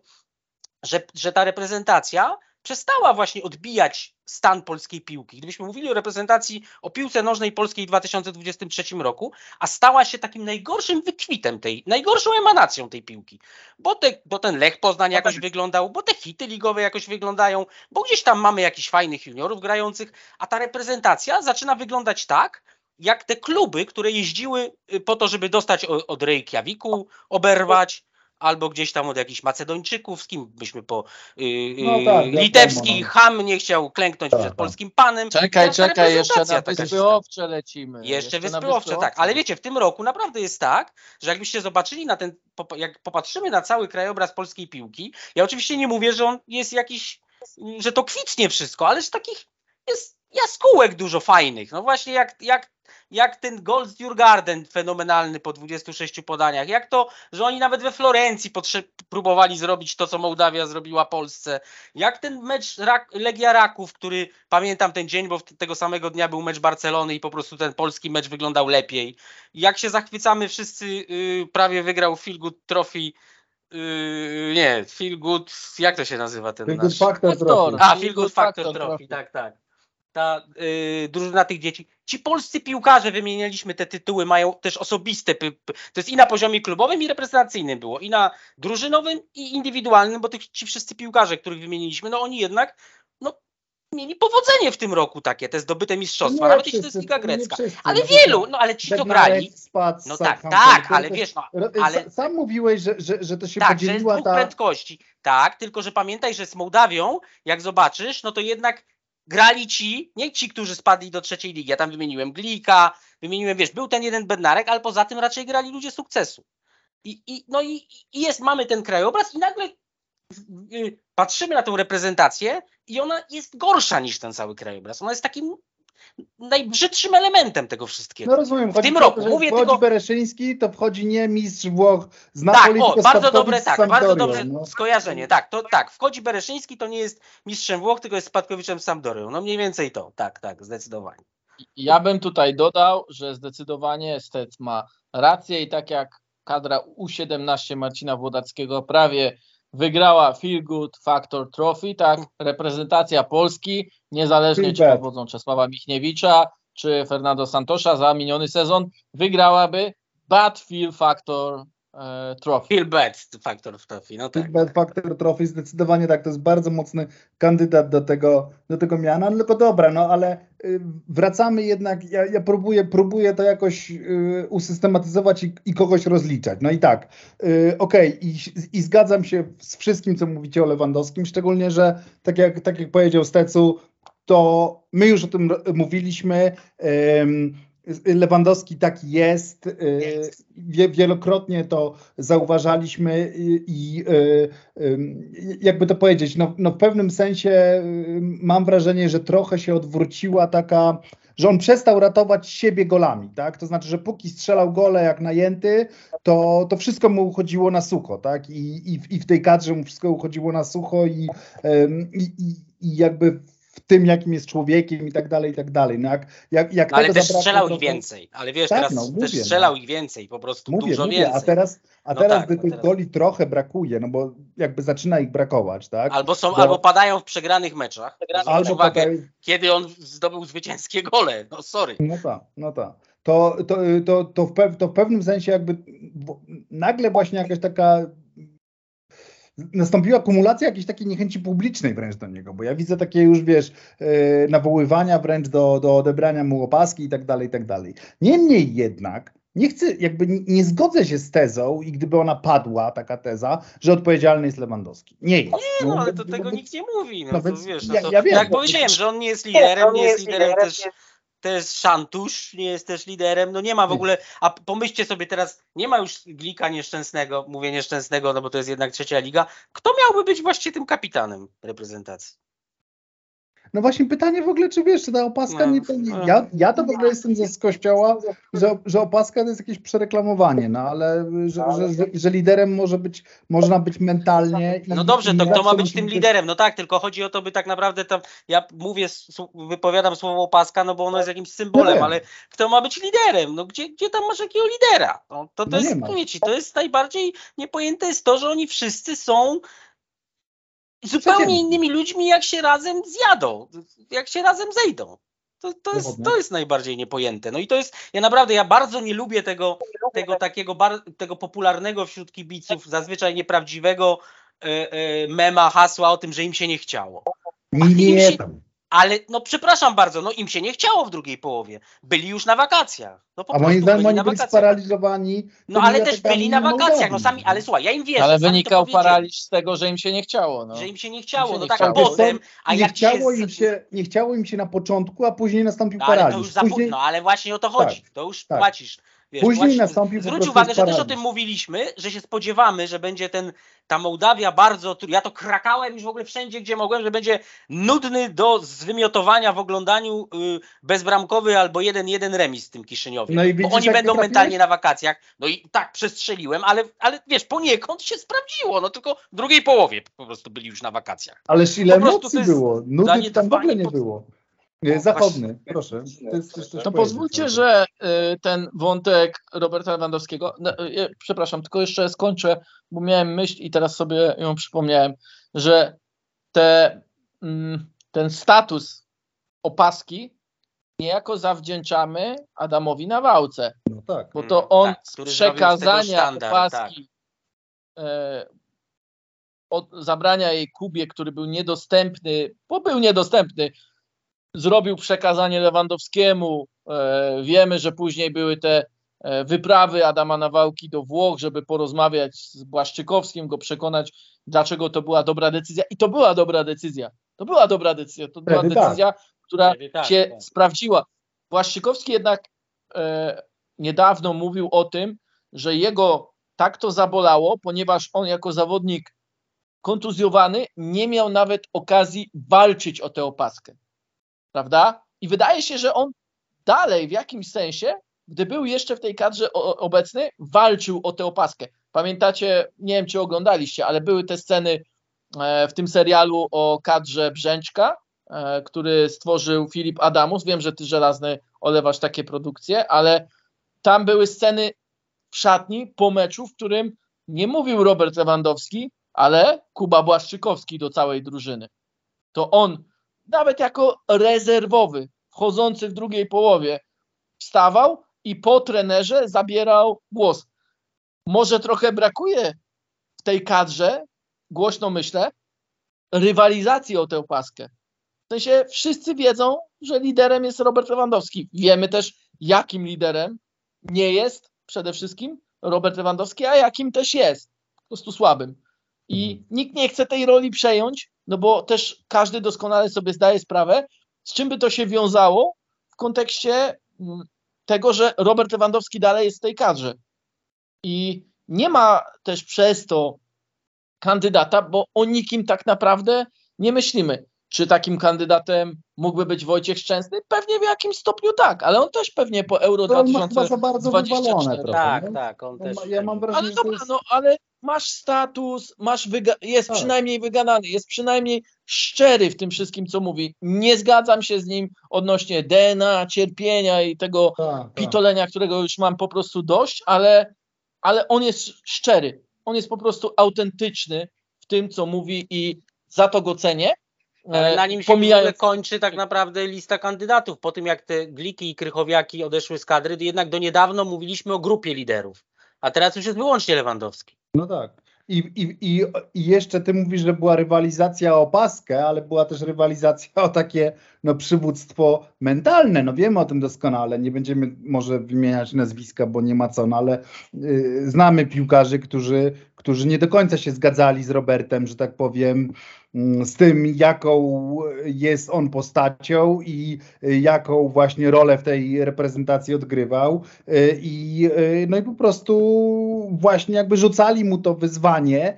że, że ta reprezentacja przestała właśnie odbijać stan polskiej piłki. Gdybyśmy mówili o reprezentacji, o piłce nożnej polskiej w 2023 roku, a stała się takim najgorszym wykwitem tej, najgorszą emanacją tej piłki. Bo, te, bo ten Lech Poznań jakoś wyglądał, bo te hity ligowe jakoś wyglądają, bo gdzieś tam mamy jakichś fajnych juniorów grających, a ta reprezentacja zaczyna wyglądać tak, jak te kluby, które jeździły y, po to, żeby dostać od Reykjaviku, oberwać, albo gdzieś tam od jakichś Macedończyków, z kim byśmy po yy, no tak, litewski no. ham nie chciał klęknąć tak, przed tak. polskim panem. Czekaj, czekaj, jeszcze na Wyspy Owcze lecimy. Jeszcze, jeszcze Wyspy Owcze, tak. Ale wiecie, w tym roku naprawdę jest tak, że jakbyście zobaczyli na ten, jak popatrzymy na cały krajobraz polskiej piłki, ja oczywiście nie mówię, że on jest jakiś, że to kwitnie wszystko, ale z takich jest jaskółek dużo fajnych. No właśnie jak, jak jak ten gol z Jurgarden fenomenalny po 26 podaniach, jak to, że oni nawet we Florencji próbowali zrobić to, co Mołdawia zrobiła Polsce, jak ten mecz Rak Legia Raków, który pamiętam ten dzień, bo tego samego dnia był mecz Barcelony i po prostu ten polski mecz wyglądał lepiej. Jak się zachwycamy wszyscy, yy, prawie wygrał Feel Good Trophy Yy, nie, Feel Good, jak to się nazywa ten Feel nasz... Good Factor Factor. Trophy. A, Feel Feel Good Good Factor Factor Trophy, Trophy. tak, tak. Ta yy, drużyna tych dzieci. Ci polscy piłkarze, wymienialiśmy te tytuły, mają też osobiste. To jest i na poziomie klubowym, i reprezentacyjnym było. I na drużynowym, i indywidualnym, bo tych, ci wszyscy piłkarze, których wymieniliśmy, no oni jednak no, mieli powodzenie w tym roku takie, te zdobyte mistrzostwa, Nie nawet jeśli to jest wszyscy, Liga Grecka. wszyscy, Ale no wielu, no ale ci, co Bednarek grali, spadł no tak, tak, ale wiesz, no, Ro- ale sa- Sam mówiłeś, że, że, że to się tak, że jest podzieliła dwóch ta... prędkości. Tak, tylko że pamiętaj, że z Mołdawią, jak zobaczysz, no to jednak grali ci, nie ci, którzy spadli do trzeciej ligi. Ja tam wymieniłem Glika, wymieniłem, wiesz, był ten jeden Bednarek, ale poza tym raczej grali ludzie sukcesu. I, i, no i, i jest, mamy ten krajobraz i nagle patrzymy na tą reprezentację i ona jest gorsza niż ten cały krajobraz. Ona jest takim najbrzydszym elementem tego wszystkiego. No rozumiem, W chodzi tym o to, roku, że mówię wchodzi tylko- Bereszyński, to wchodzi nie mistrz Włoch z Tak, Napoli, o, tylko z bardzo dobre, tak, bardzo dobre no. skojarzenie. Tak, to tak, wchodzi Bereszyński, to nie jest mistrzem Włoch, tylko jest spadkowiczem Sampdorią. No mniej więcej to, tak, tak, zdecydowanie. Ja bym tutaj dodał, że zdecydowanie Stec ma rację i tak jak kadra U17 Marcina Włodackiego prawie wygrała Feel Good Factor Trophy, tak? Reprezentacja Polski, niezależnie czy powodzą Czesława Michniewicza, czy Fernando Santosza za miniony sezon, wygrałaby Bad Feel Factor Trophy. Feel bad factor trofii, no tak. Bad Factor Trophy zdecydowanie tak, to jest bardzo mocny kandydat do tego, do tego miana, no tylko dobra, no ale y, wracamy jednak, ja, ja próbuję, próbuję to jakoś y, usystematyzować i, i kogoś rozliczać. No i tak, y, okej, i, i zgadzam się z wszystkim, co mówicie o Lewandowskim, szczególnie, że tak jak, tak jak powiedział Stecu, to my już o tym mówiliśmy. ym, Lewandowski taki jest. y, wie- Wielokrotnie to zauważaliśmy i, y, ym, jakby to powiedzieć, no, no w pewnym sensie y, mam wrażenie, że trochę się odwróciła taka, że on przestał ratować siebie golami, tak? To znaczy, że póki strzelał gole jak najęty, to, to wszystko mu uchodziło na sucho, tak? I, i, w- i w tej kadrze mu wszystko uchodziło na sucho i, i, i jakby w tym, jakim jest człowiekiem i tak dalej, i tak dalej. No jak, jak, jak No, ale też strzelał ich więcej, ale wiesz, Tak, teraz no, też mówię, no. strzelał ich więcej, po prostu Mówię, dużo mówię, więcej. a teraz, a No teraz tak, gdy no tych teraz- goli trochę brakuje, no bo jakby zaczyna ich brakować, tak? Albo są, Bo- albo padają w przegranych meczach. Zwróć albo uwagę, kiedy on zdobył zwycięskie gole. No sorry. No tak, no tak. To, to, to, to, w pew, to w pewnym sensie jakby nagle właśnie jakaś taka nastąpiła kumulacja jakiejś takiej niechęci publicznej wręcz do niego, bo ja widzę takie już, wiesz, yy, nawoływania wręcz do, do odebrania mu opaski i tak dalej, i tak dalej. Niemniej jednak nie chcę, jakby nie, zgodzę się z tezą i gdyby ona padła, taka teza, że odpowiedzialny jest Lewandowski. Nie jest. Nie, no ale to bo- tego bo- nikt nie mówi. No, No to więc wiesz, no ja- to, ja wiem, jak bo- powiedziałem, że on nie jest liderem, nie nie jest liderem, też. To jest szantusz, nie jest też liderem, no nie ma w ogóle, a pomyślcie sobie teraz, nie ma już Glika nieszczęsnego, mówię nieszczęsnego, no bo to jest jednak trzecia liga, kto miałby być właściwie tym kapitanem reprezentacji? No właśnie pytanie w ogóle, czy wiesz, czy ta opaska No, nie... no. Ja, ja to w ogóle jestem ze z kościoła, że, że opaska to jest jakieś przereklamowanie, no ale że, że, że, że liderem może być, można być mentalnie. I, No dobrze, i to kto ma być tym liderem? No tak, tylko chodzi o to, by tak naprawdę tam, ja mówię, wypowiadam słowo opaska, no bo ono jest jakimś symbolem, wiem. ale kto ma być liderem? No gdzie, gdzie tam masz jakiego lidera? No, to, to No jest, mówię ci, to jest najbardziej niepojęte jest to, że oni wszyscy są zupełnie innymi ludźmi, jak się razem zjadą, jak się razem zejdą. To, to, jest, to jest najbardziej niepojęte. No i to jest, ja naprawdę, ja bardzo nie lubię tego, tego takiego bar, tego popularnego wśród kibiców, zazwyczaj nieprawdziwego e, e, mema, hasła o tym, że im się nie chciało. im Nie, się- tam. Ale no przepraszam bardzo, no im się nie chciało w drugiej połowie. Byli już na wakacjach. No po A prostu moim zdaniem byli oni byli sparaliżowani. No ale też byli na wakacjach, no sami, ale słuchaj, ja im wierzę. Ale wynikał paraliż z tego, że im się nie chciało. No. Że im się nie chciało, no nie tak, chciało. potem, a nie, jak chciało się... im się, nie chciało im się na początku, a później nastąpił No ale to paraliż. już za Później, no ale właśnie o to chodzi. To już tak. płacisz. Wiesz, Później płacisz. nastąpił Zwróć uwagę, że też o tym mówiliśmy, że się spodziewamy, że będzie ten, ta Mołdawia bardzo, ja to krakałem już w ogóle wszędzie, gdzie mogłem, że będzie nudny do zwymiotowania w oglądaniu y, bezbramkowy albo jeden jeden remis z tym Kiszyniowie. No i bo oni będą mentalnie na wakacjach. No i tak przestrzeliłem, ale, ale wiesz, poniekąd się sprawdziło. No tylko w drugiej połowie po prostu byli już na wakacjach. Ależ ile emocji jest było. Nudy tam w ogóle nie pod- było. Zachodny, proszę. To, jest to pozwólcie, że y, ten wątek Roberta Lewandowskiego, no, przepraszam, tylko jeszcze skończę, bo miałem myśl i teraz sobie ją przypomniałem, że te, mm, ten status opaski niejako zawdzięczamy Adamowi Nawałce. No tak. Bo to on tak, z przekazania opaski tak. e, od zabrania jej Kubie, który był niedostępny, bo był niedostępny, zrobił przekazanie Lewandowskiemu. E, wiemy, że później były te e, wyprawy Adama Nawałki do Włoch, żeby porozmawiać z Błaszczykowskim, go przekonać, dlaczego to była dobra decyzja. I to była dobra decyzja. To była dobra decyzja. To była tak. decyzja, która tak, się tak. sprawdziła. Błaszczykowski jednak e, niedawno mówił o tym, że jego tak to zabolało, ponieważ on jako zawodnik kontuzjowany nie miał nawet okazji walczyć o tę opaskę. Prawda? I wydaje się, że on dalej w jakimś sensie, gdy był jeszcze w tej kadrze obecny, walczył o tę opaskę. Pamiętacie, nie wiem czy oglądaliście, ale były te sceny e, w tym serialu o kadrze Brzęczka, e, który stworzył Filip Adamus. Wiem, że ty żelazny olewasz takie produkcje, ale tam były sceny w szatni po meczu, w którym nie mówił Robert Lewandowski, ale Kuba Błaszczykowski do całej drużyny. To on, nawet jako rezerwowy, wchodzący w drugiej połowie, wstawał i po trenerze zabierał głos. Może trochę brakuje w tej kadrze, głośno myślę, rywalizacji o tę paskę. W sensie wszyscy wiedzą, że liderem jest Robert Lewandowski. Wiemy też, jakim liderem nie jest przede wszystkim Robert Lewandowski, a jakim też jest. Po prostu słabym. I mhm. nikt nie chce tej roli przejąć, no bo też każdy doskonale sobie zdaje sprawę, z czym by to się wiązało w kontekście mm, tego, że Robert Lewandowski dalej jest w tej kadrze. I nie ma też przez to kandydata, bo o nikim tak naprawdę nie myślimy. Czy takim kandydatem mógłby być Wojciech Szczęsny? Pewnie w jakimś stopniu tak, ale on też pewnie po Euro 2024. za bardzo wywalone trochę, Tak, tak, on też. Ja mam wrażenie, ale dobra, jest... no ale masz status, masz wyga- jest tak. przynajmniej wygadany, jest przynajmniej szczery w tym wszystkim, co mówi. Nie zgadzam się z nim odnośnie DNA, cierpienia i tego tak, tak. pitolenia, tak. którego już mam po prostu dość, ale, ale on jest szczery. On jest po prostu autentyczny w tym, co mówi i za to go cenię. Ale na nim się pomijając... kończy tak naprawdę lista kandydatów. Po tym jak te Gliki i Krychowiaki odeszły z kadry, jednak do niedawno mówiliśmy o grupie liderów. A teraz już jest wyłącznie Lewandowski. No tak. I, i, i, I jeszcze ty mówisz, że była rywalizacja o paskę, ale była też rywalizacja o takie no, przywództwo mentalne. No wiemy o tym doskonale. Nie będziemy może wymieniać nazwiska, bo nie ma co, no, ale y, znamy piłkarzy, którzy, którzy nie do końca się zgadzali z Robertem, że tak powiem, mm, z tym, jaką jest on postacią i jaką właśnie rolę w tej reprezentacji odgrywał. Y, I, y, no i po prostu właśnie jakby rzucali mu to wyzwanie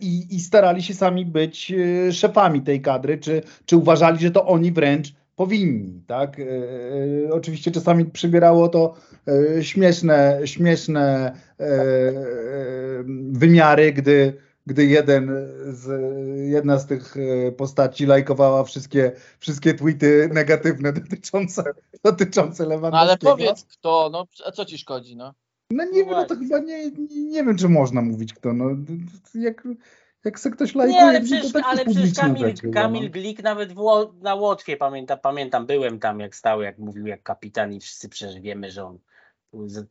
i, i starali się sami być szefami tej kadry, czy, czy uważali, że to oni wręcz powinni, tak? E, e, oczywiście czasami przybierało to e, śmieszne, śmieszne wymiary, gdy, gdy jeden z, jedna z tych postaci lajkowała wszystkie, wszystkie tweety negatywne dotyczące, dotyczące Lewandowskiego. Ale powiedz kto, no a co ci szkodzi, no? No nie no wiem, no to chyba nie, nie wiem, czy można mówić kto, no jak jak se ktoś lajkuje, nie, ale przecież, to ale przecież Kamil, rzecz, Kamil no. Glik nawet w, na Łotwie, pamiętam, pamiętam, byłem tam jak stał, jak mówił jak kapitan i wszyscy przecież wiemy, że on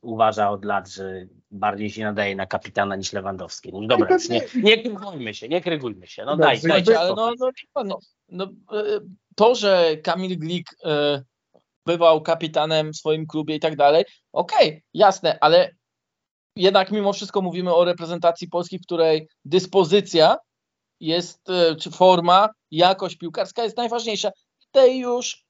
uważa od lat, że bardziej się nadaje na kapitana niż Lewandowski. No dobra, nie, nie krygujmy się, nie krygujmy się. No daj, dajcie, ale no, no, no, no, to, że Kamil Glik e, bywał kapitanem w swoim klubie i tak dalej, okej, okay, jasne, ale jednak mimo wszystko mówimy o reprezentacji Polski, w której dyspozycja jest, e, czy forma, jakość piłkarska jest najważniejsza. Tej już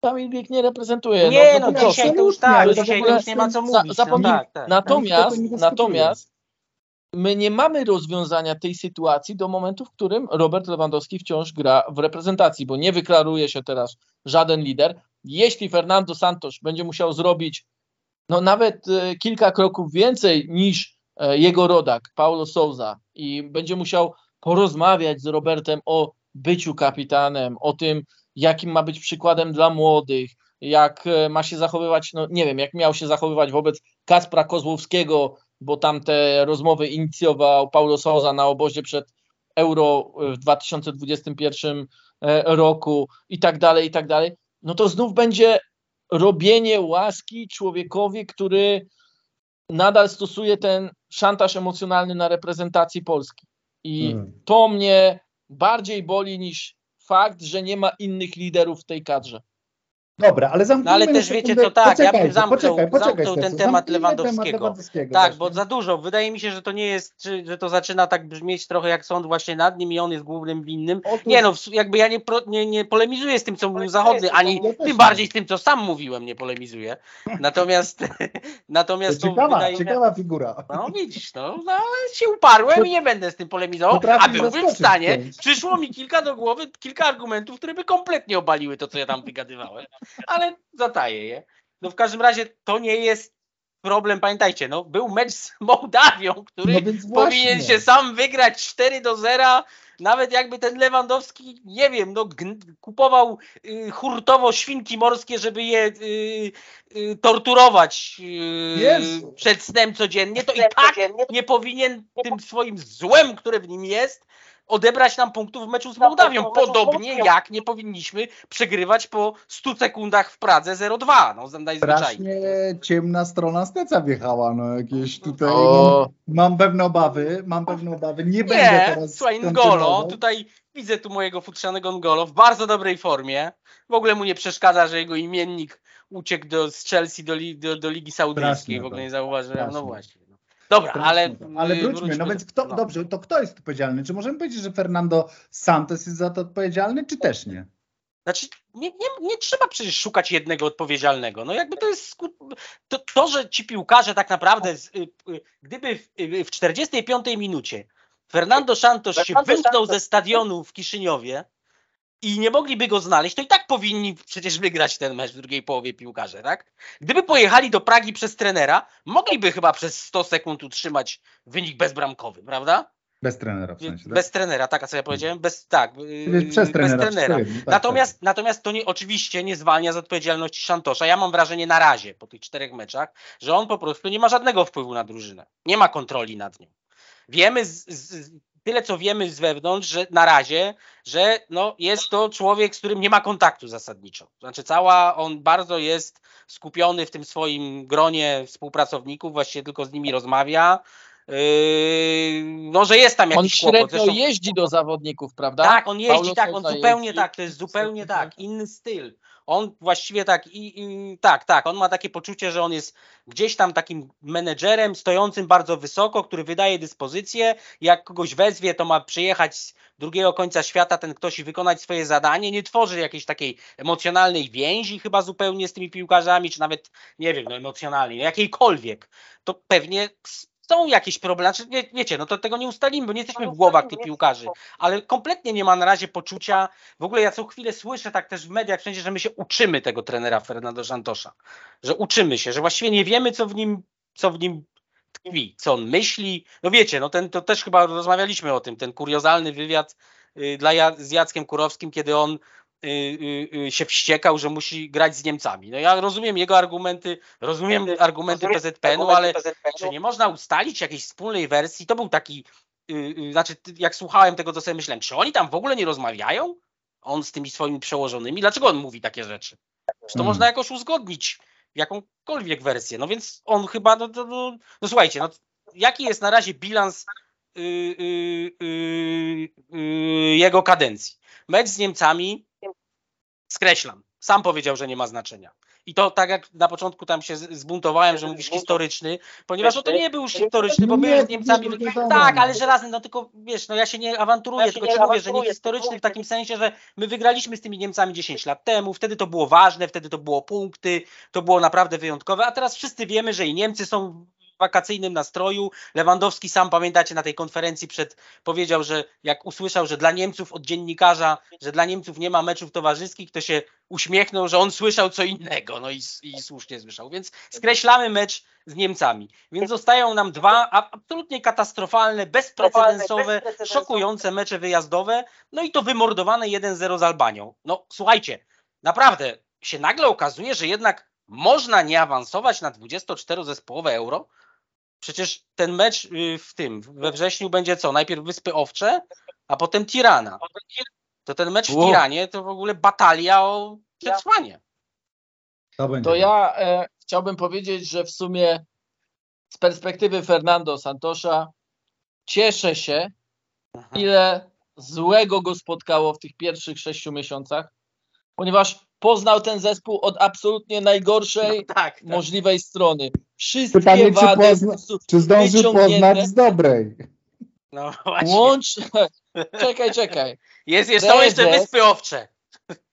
Kamil Bieg nie reprezentuje. Nie, no, no dzisiaj to już tak, dzisiaj już nie ma co mówić. Za, no, tak, tak. Natomiast, natomiast my nie mamy rozwiązania tej sytuacji do momentu, w którym Robert Lewandowski wciąż gra w reprezentacji, bo nie wyklaruje się teraz żaden lider. Jeśli Fernando Santos będzie musiał zrobić no nawet e, kilka kroków więcej niż e, jego rodak, Paulo Souza. I będzie musiał porozmawiać z Robertem o byciu kapitanem, o tym, jakim ma być przykładem dla młodych, jak e, ma się zachowywać, no nie wiem, jak miał się zachowywać wobec Kaspra Kozłowskiego, bo tam te rozmowy inicjował Paulo Souza na obozie przed Euro w 2021 e, roku i tak dalej, i tak dalej, no to znów będzie robienie łaski człowiekowi, który nadal stosuje ten szantaż emocjonalny na reprezentacji Polski. I hmm. to mnie bardziej boli niż fakt, że nie ma innych liderów w tej kadrze. Dobra, ale zamknijmy No ale też wiecie co, tak, ja bym zamknął, poczekaj, poczekaj, zamknął ten temat Lewandowskiego. temat Lewandowskiego. Tak, właśnie. bo za dużo. Wydaje mi się, że to nie jest, że to zaczyna tak brzmieć trochę jak sąd właśnie nad nim i on jest głównym winnym. Otóż... Nie no, jakby ja nie, nie, nie polemizuję z tym, co mówił Zachodny, ani ja tym bardziej z tym, co sam mówiłem, nie polemizuję. Natomiast natomiast to, ciekawa, wydaje, ciekawa figura. No widzisz, no, no się uparłem i nie będę z tym polemizował, a byłbym w stanie, przyszło mi kilka do głowy, kilka argumentów, które by kompletnie obaliły to, co ja tam wygadywałem ale zataję je. No w każdym razie to nie jest problem, pamiętajcie, no był mecz z Mołdawią, który no powinien się sam wygrać 4 do 0, nawet jakby ten Lewandowski, nie wiem, no kupował y, hurtowo świnki morskie, żeby je y, y, torturować y, przed snem codziennie, to i tak nie powinien tym swoim złem, które w nim jest, odebrać nam punktów w meczu z Mołdawią. Podobnie jak nie powinniśmy przegrywać po 100 sekundach w Pradze 0-2. No, najzwyczajniej. ciemna strona steca wjechała. No, jakieś tutaj o... mam, mam pewne obawy, mam pewne obawy. Nie, nie będę teraz słuchaj, Ngolo, tutaj widzę tu mojego futrzanego Ngolo w bardzo dobrej formie. W ogóle mu nie przeszkadza, że jego imiennik uciekł do, z Chelsea do, do, do Ligi Saudyjskiej. W ogóle nie zauważyłem. No właśnie. Dobra, ale. Ale wróćmy, wróćmy, no więc kto, no. dobrze, to kto jest odpowiedzialny? Czy możemy powiedzieć, że Fernando Santos jest za to odpowiedzialny, czy też nie? Znaczy, nie, nie, nie trzeba przecież szukać jednego odpowiedzialnego. No jakby to jest. To, to że ci piłkarze tak naprawdę, y, y, gdyby w, y, w 45 minucie Fernando Santos się wymknął ze stadionu w Kiszyniowie, i nie mogliby go znaleźć, to i tak powinni przecież wygrać ten mecz w drugiej połowie piłkarze, tak? Gdyby pojechali do Pragi przez trenera, mogliby chyba przez 100 sekund utrzymać wynik bezbramkowy, prawda? Bez trenera w sensie, tak? Bez trenera, tak, a co ja powiedziałem? Bez, tak, Przez trenera, bez trenera. Tak, natomiast, tak. natomiast to nie, oczywiście nie zwalnia z odpowiedzialności Szantosza. Ja mam wrażenie na razie, po tych czterech meczach, że on po prostu nie ma żadnego wpływu na drużynę. Nie ma kontroli nad nią. Wiemy z, z, tyle co wiemy z wewnątrz, że na razie, że no, jest to człowiek, z którym nie ma kontaktu zasadniczo. Znaczy cała, on bardzo jest skupiony w tym swoim gronie współpracowników, właściwie tylko z nimi rozmawia. Yy, no, że jest tam jakiś On średnio kłopot. Jeździ do zawodników, prawda? Tak, on jeździ, Paulo tak, on zupełnie jeździ. tak, to jest zupełnie tak, inny styl on właściwie tak i, i, tak, tak, on ma takie poczucie, że on jest gdzieś tam takim menedżerem stojącym bardzo wysoko, który wydaje dyspozycję, jak kogoś wezwie, to ma przyjechać z drugiego końca świata ten ktoś i wykonać swoje zadanie, nie tworzy jakiejś takiej emocjonalnej więzi chyba zupełnie z tymi piłkarzami, czy nawet, nie wiem, no emocjonalnej, no jakiejkolwiek, to pewnie są jakieś problemy, znaczy, wie, wiecie, no to tego nie ustalimy, bo nie jesteśmy w głowach tych piłkarzy, ale kompletnie nie ma na razie poczucia, w ogóle ja co chwilę słyszę tak też w mediach wszędzie, że my się uczymy tego trenera Fernando Santosza, że uczymy się, że właściwie nie wiemy co w nim, co w nim tkwi, co on myśli, no wiecie, no ten, to też chyba rozmawialiśmy o tym, ten kuriozalny wywiad y, dla, z Jackiem Kurowskim, kiedy on się wściekał, że musi grać z Niemcami. No ja rozumiem jego argumenty, rozumiem argumenty PZPN-u, ale czy nie można ustalić jakiejś wspólnej wersji? To był taki, znaczy jak słuchałem tego, to sobie myślałem, czy oni tam w ogóle nie rozmawiają? On z tymi swoimi przełożonymi? Dlaczego on mówi takie rzeczy? Czy to hmm. można jakoś uzgodnić jakąkolwiek wersję? No więc on chyba, no, no, no, no słuchajcie, no, jaki jest na razie bilans jego kadencji? Mecz z Niemcami skreślam. Sam powiedział, że nie ma znaczenia. I to tak jak na początku tam się zbuntowałem, że mówisz historyczny, ponieważ no to nie był historyczny, bo my z Niemcami. Tak, ale żelazny, no tylko wiesz, no ja się nie awanturuję, ja tylko ci mówię, że nie historyczny w takim sensie, że my wygraliśmy z tymi Niemcami 10 lat temu, wtedy to było ważne, wtedy to było punkty, to było naprawdę wyjątkowe, a teraz wszyscy wiemy, że i Niemcy są wakacyjnym nastroju. Lewandowski sam, pamiętacie, na tej konferencji przed powiedział, że jak usłyszał, że dla Niemców od dziennikarza, że dla Niemców nie ma meczów towarzyskich, to się uśmiechnął, że on słyszał co innego. No i, i słusznie słyszał. Więc skreślamy mecz z Niemcami. Więc zostają nam dwa absolutnie katastrofalne, bezprecedensowe, szokujące mecze wyjazdowe. No i to wymordowane 1-0 z Albanią. No słuchajcie, naprawdę się nagle okazuje, że jednak można nie awansować na 24-zespołowe euro? Przecież ten mecz y, w tym, we wrześniu będzie co? Najpierw Wyspy Owcze, a potem Tirana. To ten mecz w Tiranie to w ogóle batalia o przetrwanie. To, to ja e, chciałbym powiedzieć, że w sumie z perspektywy Fernando Santosza cieszę się, Aha. ile złego go spotkało w tych pierwszych sześciu miesiącach, ponieważ poznał ten zespół od absolutnie najgorszej no, tak, tak. możliwej strony. Wszystkie Pytanie, wady czy, pozna, czy zdążył poznać z dobrej. No właśnie. Łącz... Czekaj, czekaj. Jest, jest Prezes... jeszcze Wyspy Owcze.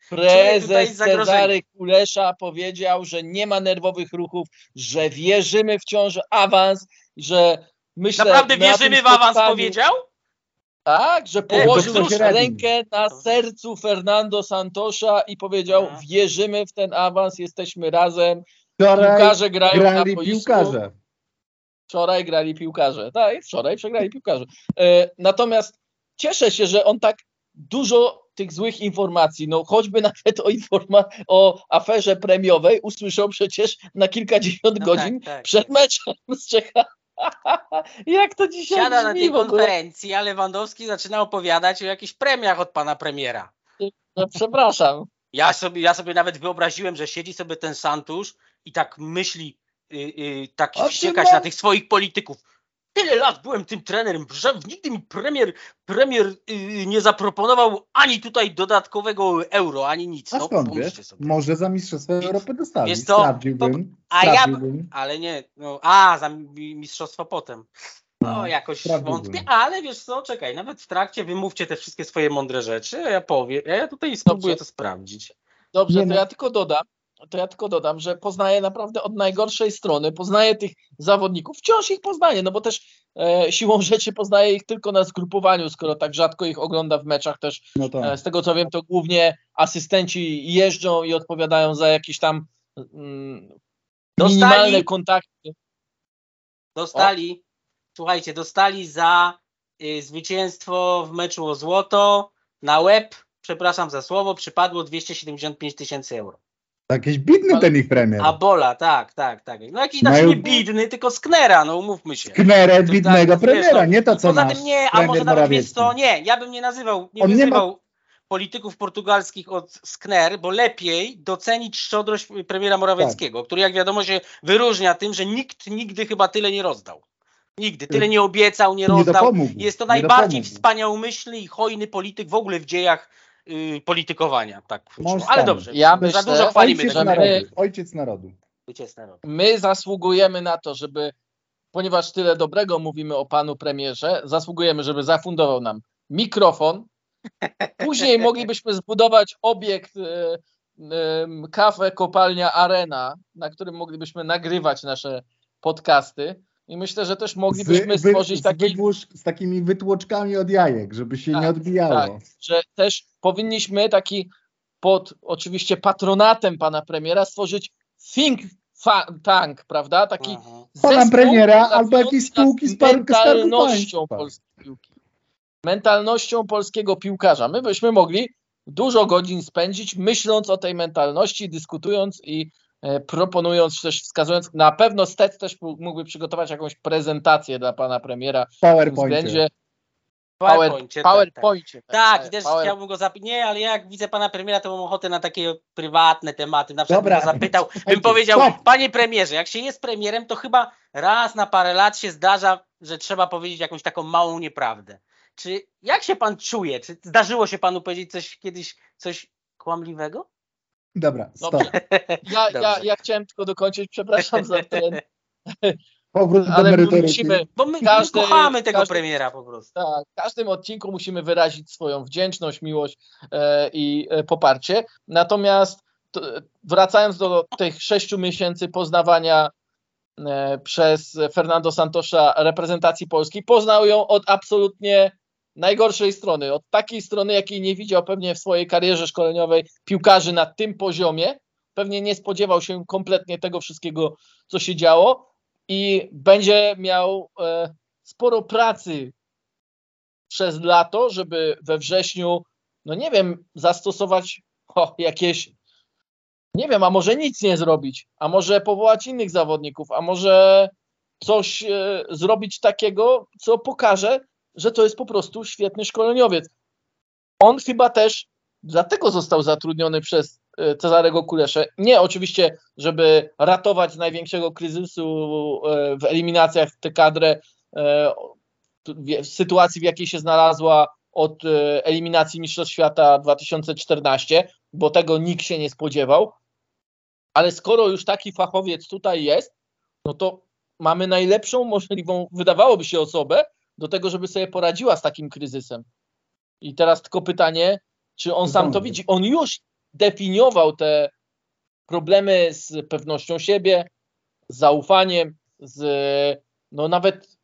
Prezes Cezary Kulesza powiedział, że nie ma nerwowych ruchów, że wierzymy wciąż w awans, że myślę... Naprawdę wierzymy w awans, powiedział? Tak, że położył rękę na sercu Fernando Santosza i powiedział, wierzymy w ten awans, jesteśmy razem, wczoraj piłkarze grają grali na piłkarze. Wczoraj grali piłkarze, tak, wczoraj przegrali piłkarze. E, natomiast cieszę się, że on tak dużo tych złych informacji, no choćby nawet o, informa o aferze premiowej usłyszał przecież na kilkadziesiąt no godzin tak, tak. przed meczem z Czechami. Jak to dzisiaj Siada na tej konferencji, a Lewandowski zaczyna opowiadać o jakichś premiach od pana premiera. No, przepraszam. Ja sobie, ja sobie nawet wyobraziłem, że siedzi sobie ten Santusz i tak myśli, yy, yy, tak wściekać na tych swoich polityków. Tyle lat byłem tym trenerem, że nigdy mi premier, premier yy, nie zaproponował ani tutaj dodatkowego euro, ani nic. A no, skąd wiesz? Sobie. Może za Mistrzostwo Europy dostali. Wiesz co? Sprawdziłbym. A sprawdziłbym. ja, ale nie, no, a za Mistrzostwo potem. No, jakoś wątpię, ale wiesz co, czekaj, nawet w trakcie wymówcie te wszystkie swoje mądre rzeczy, a ja powiem, ja tutaj spróbuję Dobrze. to sprawdzić. Dobrze, to no. ja tylko dodam, to ja tylko dodam, że poznaję naprawdę od najgorszej strony, poznaję tych zawodników, wciąż ich poznaję, no bo też e, siłą rzeczy poznaję ich tylko na zgrupowaniu, skoro tak rzadko ich ogląda w meczach też. No tak. e, z tego co wiem, to głównie asystenci jeżdżą i odpowiadają za jakieś tam mm, minimalne kontakty. Dostali, o. słuchajcie, dostali za y, zwycięstwo w meczu o złoto na web, przepraszam za słowo, przypadło 275 tysięcy euro. Jakiś bidny ten ich premier. A Bola, tak, tak, tak. No jakiś Mają... znaczy nie bidny, tylko Sknera, no umówmy się. Sknerę bidnego tak, premiera, wiesz, nie to co Poza tym nie, a może nawet jest to, nie, ja bym nie nazywał, nie On wyzywał nie ma... polityków portugalskich od Skner, bo lepiej docenić szczodrość premiera Morawieckiego, tak. który jak wiadomo się wyróżnia tym, że nikt nigdy chyba tyle nie rozdał. Nigdy. Tyle nie obiecał, nie rozdał. Nie jest to najbardziej wspaniałomyślny i hojny polityk w ogóle w dziejach y, politykowania. Tak, ale dobrze, ja myślę, za dużo chwalimy. Ojciec, narodu. My, ojciec narodu. Ojciec narodu. My zasługujemy na to, żeby, ponieważ tyle dobrego mówimy o panu premierze, zasługujemy, żeby zafundował nam mikrofon. Później moglibyśmy zbudować obiekt y, y, kafe, kopalnia, arena, na którym moglibyśmy nagrywać nasze podcasty. I myślę, że też moglibyśmy z, stworzyć taki... Z, z takimi wytłoczkami od jajek, żeby się tak, nie odbijało. Tak, że też powinniśmy taki pod oczywiście patronatem pana premiera stworzyć think tank, prawda? Taki pana premiera albo jakieś spółki z mentalnością polskiej piłki. Mentalnością polskiego piłkarza. My byśmy mogli dużo godzin spędzić myśląc o tej mentalności, dyskutując i E, proponując też, wskazując, na pewno Stec też mógłby przygotować jakąś prezentację dla pana premiera względzie PowerPoincie. PowerPoincie. Tak, tak, tak i też Power... chciałbym go zapytać. Nie, ale jak widzę pana premiera, to mam ochotę na takie prywatne tematy. Na przykład Dobra. bym go zapytał, bym powiedział, Stop. panie premierze, jak się jest premierem, to chyba raz na parę lat się zdarza, że trzeba powiedzieć jakąś taką małą nieprawdę. Czy jak się pan czuje? Czy zdarzyło się panu powiedzieć coś kiedyś, coś kłamliwego? Dobra, stop. Ja, ja, ja chciałem tylko dokończyć, przepraszam za ten... Powrót do merytoryki. Musimy, bo my, każdy, my kochamy tego każdy, premiera po prostu. Tak, w każdym odcinku musimy wyrazić swoją wdzięczność, miłość e, i e, poparcie. Natomiast to, wracając do tych sześciu miesięcy poznawania e, przez Fernando Santosza reprezentacji Polski, poznał ją od absolutnie najgorszej strony, od takiej strony, jakiej nie widział pewnie w swojej karierze szkoleniowej piłkarzy na tym poziomie. Pewnie nie spodziewał się kompletnie tego wszystkiego, co się działo i będzie miał e, sporo pracy przez lato, żeby we wrześniu, no nie wiem, zastosować o, jakieś, nie wiem, a może nic nie zrobić, a może powołać innych zawodników, a może coś e, zrobić takiego, co pokaże, że to jest po prostu świetny szkoleniowiec. On chyba też dlatego został zatrudniony przez Cezarego Kuleszę. Nie oczywiście, żeby ratować z największego kryzysu e, w eliminacjach tę kadrę e, w sytuacji, w jakiej się znalazła od eliminacji Mistrzostw Świata 2014, bo tego nikt się nie spodziewał. Ale skoro już taki fachowiec tutaj jest, no to mamy najlepszą możliwą, wydawałoby się, osobę, do tego, żeby sobie poradziła z takim kryzysem. I teraz tylko pytanie, czy on sam to widzi? On już definiował te problemy z pewnością siebie, z zaufaniem, z no nawet,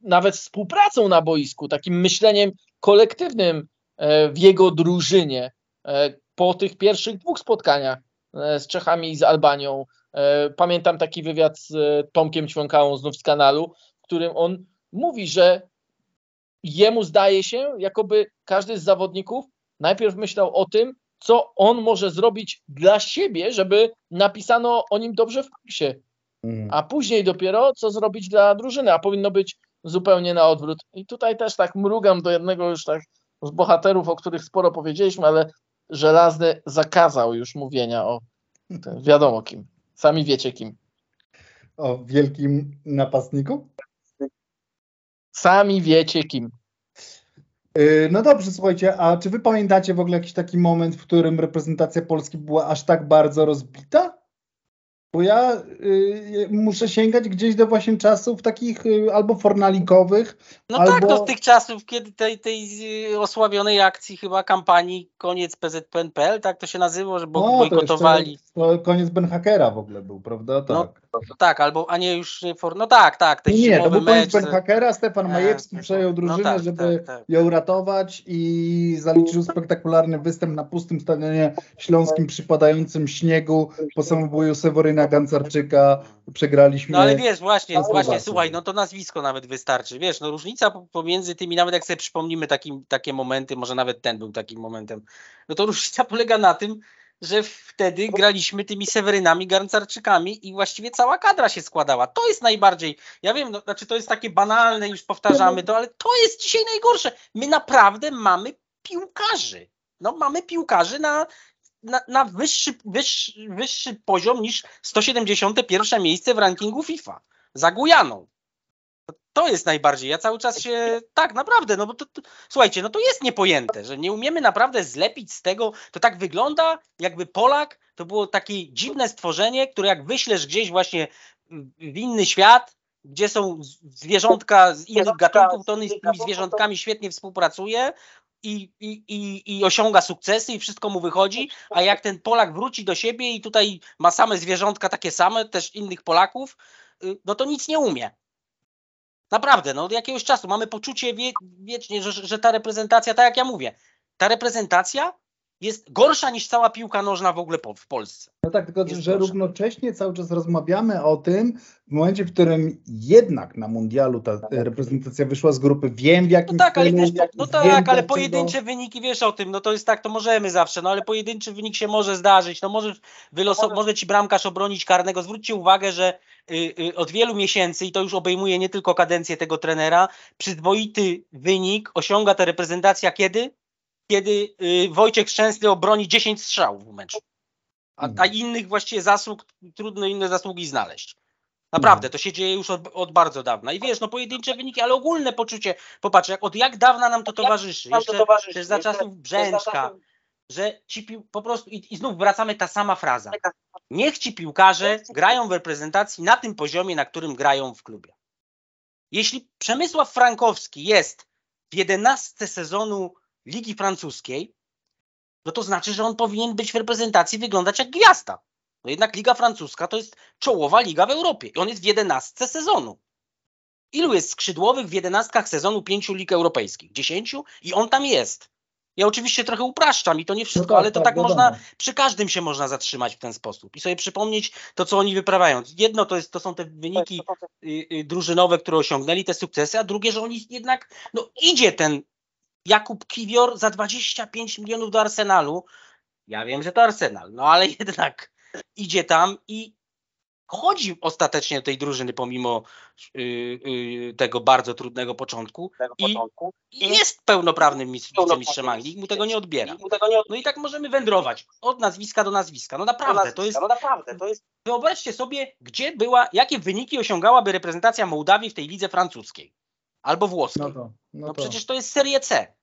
nawet współpracą na boisku, takim myśleniem kolektywnym e, w jego drużynie. E, po tych pierwszych dwóch spotkaniach e, z Czechami i z Albanią. Pamiętam taki wywiad z Tomkiem Ćwiąkałą znów z kanalu, w którym on mówi, że jemu zdaje się, jakoby każdy z zawodników najpierw myślał o tym, co on może zrobić dla siebie, żeby napisano o nim dobrze w kursie. Mm. A później dopiero co zrobić dla drużyny, a powinno być zupełnie na odwrót. I tutaj też tak mrugam do jednego już tak z bohaterów, o których sporo powiedzieliśmy, ale Żelazny zakazał już mówienia o wiadomo kim. Sami wiecie kim. O wielkim napastniku? Sami wiecie kim. Y, no dobrze, słuchajcie, a czy wy pamiętacie w ogóle jakiś taki moment, w którym reprezentacja Polski była aż tak bardzo rozbita? Bo ja y, muszę sięgać gdzieś do właśnie czasów takich y, albo fornalikowych. No albo... tak, do tych czasów, kiedy tej, tej y, osławionej akcji chyba kampanii koniec PZPN.pl, tak to się nazywało, że bo, no, bojkotowali. To, to koniec Ben Hackera w ogóle był, prawda? No, tak. No, tak, albo, a nie już nie for... No tak, tak. Ten nie, to był koniec Ben Hackera, Stefan e, Majewski e, przejął drużynę, no tak, żeby tak, tak. ją ratować i zaliczył spektakularny występ na pustym stadionie śląskim przypadającym śniegu po samobuju Seweryna na Gancarczyka, przegraliśmy. No ale wiesz, właśnie, właśnie, słuchaj, no to nazwisko nawet wystarczy. Wiesz, no różnica pomiędzy tymi, nawet jak sobie przypomnimy taki, takie momenty, może nawet ten był takim momentem, no to różnica polega na tym, że wtedy graliśmy tymi Sewerynami, Garncarczykami i właściwie cała kadra się składała. To jest najbardziej, ja wiem, no, znaczy to jest takie banalne, już powtarzamy to, ale to jest dzisiaj najgorsze. My naprawdę mamy piłkarzy. No mamy piłkarzy na na, na wyższy, wyższy, wyższy poziom niż 171 miejsce w rankingu FIFA za Gujaną. To jest najbardziej. Ja cały czas się. Tak, naprawdę. No bo to, to, słuchajcie, no to jest niepojęte, że nie umiemy naprawdę zlepić z tego. To tak wygląda, jakby Polak to było takie dziwne stworzenie, które jak wyślesz gdzieś właśnie w inny świat, gdzie są zwierzątka z innych gatunków, to on z tymi zwierzątkami świetnie współpracuje, i, i, i, i osiąga sukcesy i wszystko mu wychodzi, a jak ten Polak wróci do siebie i tutaj ma same zwierzątka takie same, też innych Polaków, y, no to nic nie umie. Naprawdę, no od jakiegoś czasu mamy poczucie wie, wiecznie, że, że ta reprezentacja, tak jak ja mówię, ta reprezentacja jest gorsza niż cała piłka nożna w ogóle po, w Polsce. No tak, tylko jest że gorsza. równocześnie cały czas rozmawiamy o tym, w momencie, w którym jednak na mundialu ta reprezentacja wyszła z grupy, wiem w jakim no tak, ale, wiesz, no tak, ale pojedyncze wyniki, wiesz o tym, no to jest tak, to możemy zawsze, no ale pojedynczy wynik się może zdarzyć, no możesz wylosować, może ci bramkarz obronić karnego. Zwróćcie uwagę, że y, y, od wielu miesięcy, i to już obejmuje nie tylko kadencję tego trenera, przyzwoity wynik osiąga ta reprezentacja kiedy? Kiedy y, Wojciech Szczęsny obroni 10 strzałów w meczu. A, a mhm. innych właściwie zasług, trudno inne zasługi znaleźć. Naprawdę, mhm. to się dzieje już od, od, bardzo dawna. I wiesz, no pojedyncze wyniki, ale ogólne poczucie, popatrz, jak, od jak dawna nam to towarzyszy. Jeszcze, jeszcze za czasów Brzęczka, że ci po prostu, i, i znów wracamy ta sama fraza. Niech ci piłkarze grają w reprezentacji na tym poziomie, na którym grają w klubie. Jeśli Przemysław Frankowski jest w 11 sezonu Ligi Francuskiej, no to znaczy, że on powinien być w reprezentacji wyglądać jak gwiazda. No jednak Liga Francuska to jest czołowa liga w Europie i on jest w jedenastce sezonu. Ilu jest skrzydłowych w jedenastkach sezonu pięciu lig europejskich? Dziesięciu? I on tam jest. Ja oczywiście trochę upraszczam i to nie wszystko, no tak, ale to tak, tak można, przy każdym się można zatrzymać w ten sposób i sobie przypomnieć to, co oni wyprawiają. Jedno to, jest, to są te wyniki y, y, drużynowe, które osiągnęli, te sukcesy, a drugie, że oni jednak, no idzie ten Jakub Kiwior za 25 milionów do Arsenalu. Ja wiem, że to Arsenal, no ale jednak idzie tam i chodzi ostatecznie do tej drużyny pomimo y, y, tego bardzo trudnego początku, tego i, początku. i jest pełnoprawnym wicemistrzem Anglii, mu tego nie odbiera. No i tak możemy wędrować od nazwiska do nazwiska. No naprawdę, nazwiska, to jest, no naprawdę, to jest... Wyobraźcie sobie, gdzie była, jakie wyniki osiągałaby reprezentacja Mołdawii w tej lidze francuskiej albo włoskiej. No, to, no, no przecież to jest Serie C.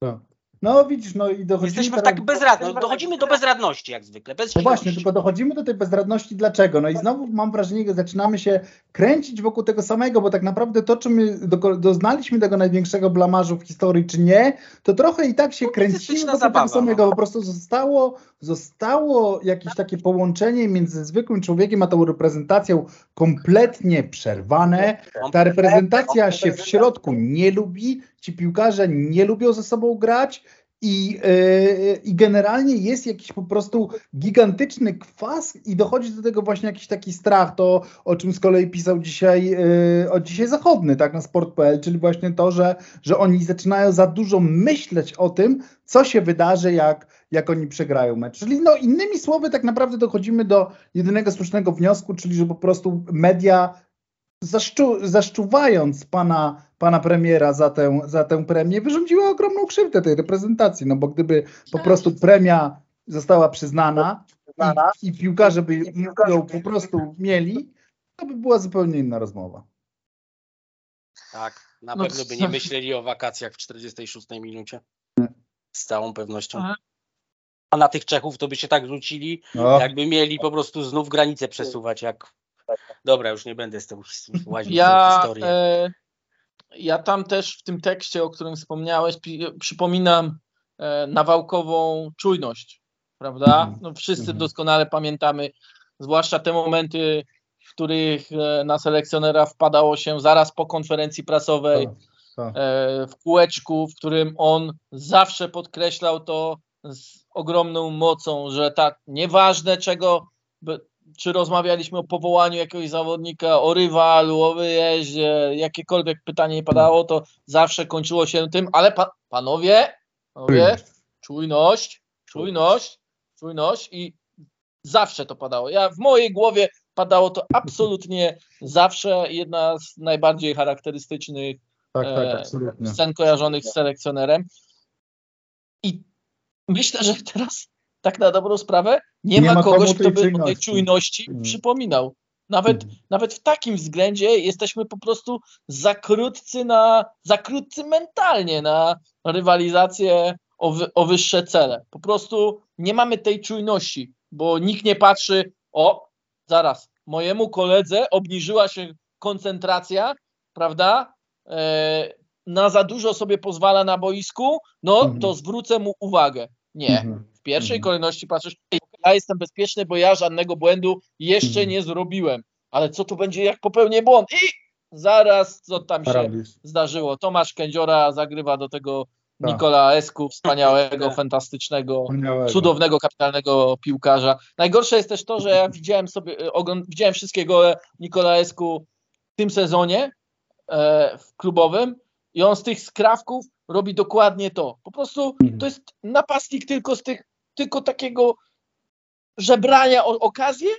To. No widzisz, no i dochodzimy Jesteśmy tak bezradni, dochodzimy do bezradności jak zwykle, bez No właśnie, tylko dochodzimy do tej bezradności dlaczego? No i znowu mam wrażenie, że zaczynamy się kręcić wokół tego samego, bo tak naprawdę to, czy my do, doznaliśmy tego największego blamarzu w historii, czy nie, to trochę i tak się no, kręcimy wokół zabawa, tego samego, no. po prostu zostało, zostało jakieś takie połączenie między zwykłym człowiekiem a tą reprezentacją kompletnie przerwane. Ta reprezentacja się w środku nie lubi, ci piłkarze nie lubią ze sobą grać i, yy, I generalnie jest jakiś po prostu gigantyczny kwas i dochodzi do tego właśnie jakiś taki strach, to o czym z kolei pisał dzisiaj, yy, o dzisiaj Zachodny, tak, na sport.pl, czyli właśnie to, że, że oni zaczynają za dużo myśleć o tym, co się wydarzy, jak, jak oni przegrają mecz. Czyli no innymi słowy tak naprawdę dochodzimy do jedynego słusznego wniosku, czyli że po prostu media zaszczu, zaszczuwając pana, pana premiera za tę, za tę premię, wyrządziła ogromną krzywdę tej reprezentacji, no bo gdyby po prostu premia została przyznana i, i piłkarze by ją po prostu mieli, to by była zupełnie inna rozmowa. Tak, na no pewno by nie myśleli o wakacjach w 46 minucie. Z całą pewnością. A na tych Czechów to by się tak rzucili, no. jakby mieli po prostu znów granicę przesuwać, jak Dobra, już nie będę z tym łaził ja, historię. E, ja tam też w tym tekście, o którym wspomniałeś, przypominam e, nawałkową czujność, prawda? Mhm. No, wszyscy mhm. doskonale pamiętamy, zwłaszcza te momenty, w których e, na selekcjonera wpadało się zaraz po konferencji prasowej, tak, tak. E, w kółeczku, w którym on zawsze podkreślał to z ogromną mocą, że tak, nieważne czego czy rozmawialiśmy o powołaniu jakiegoś zawodnika, o rywalu, o wyjeździe, jakiekolwiek pytanie nie padało, to zawsze kończyło się tym, ale pa, panowie, panowie, czujność, czujność, czujność i zawsze to padało. Ja w mojej głowie padało to absolutnie zawsze. Jedna z najbardziej charakterystycznych tak, tak, e, scen kojarzonych z selekcjonerem. I myślę, że teraz tak na dobrą sprawę nie, nie ma, ma kogoś, kto by o tej czujności mm. przypominał. Nawet, mm. nawet w takim względzie jesteśmy po prostu za krótcy, na, za krótcy mentalnie na rywalizację o, wy, o wyższe cele. Po prostu nie mamy tej czujności, bo nikt nie patrzy, o, zaraz, mojemu koledze obniżyła się koncentracja, prawda? E, na za dużo sobie pozwala na boisku, no to mhm. zwrócę mu uwagę. Nie. Pierwszej mhm. kolejności patrzysz, ja jestem bezpieczny, bo ja żadnego błędu jeszcze mhm. nie zrobiłem. Ale co tu będzie, jak popełnię błąd? I zaraz, co tam się zdarzyło. Tomasz Kędziora zagrywa do tego tak. Nikola Esku, wspaniałego, fantastycznego, wspaniałego. cudownego, kapitalnego piłkarza. Najgorsze jest też to, że ja widziałem sobie, widziałem wszystkie gole Nikola Esku w tym sezonie e, w klubowym i on z tych skrawków robi dokładnie to. Po prostu mhm. to jest napastnik tylko z tych tylko takiego żebrania o okazję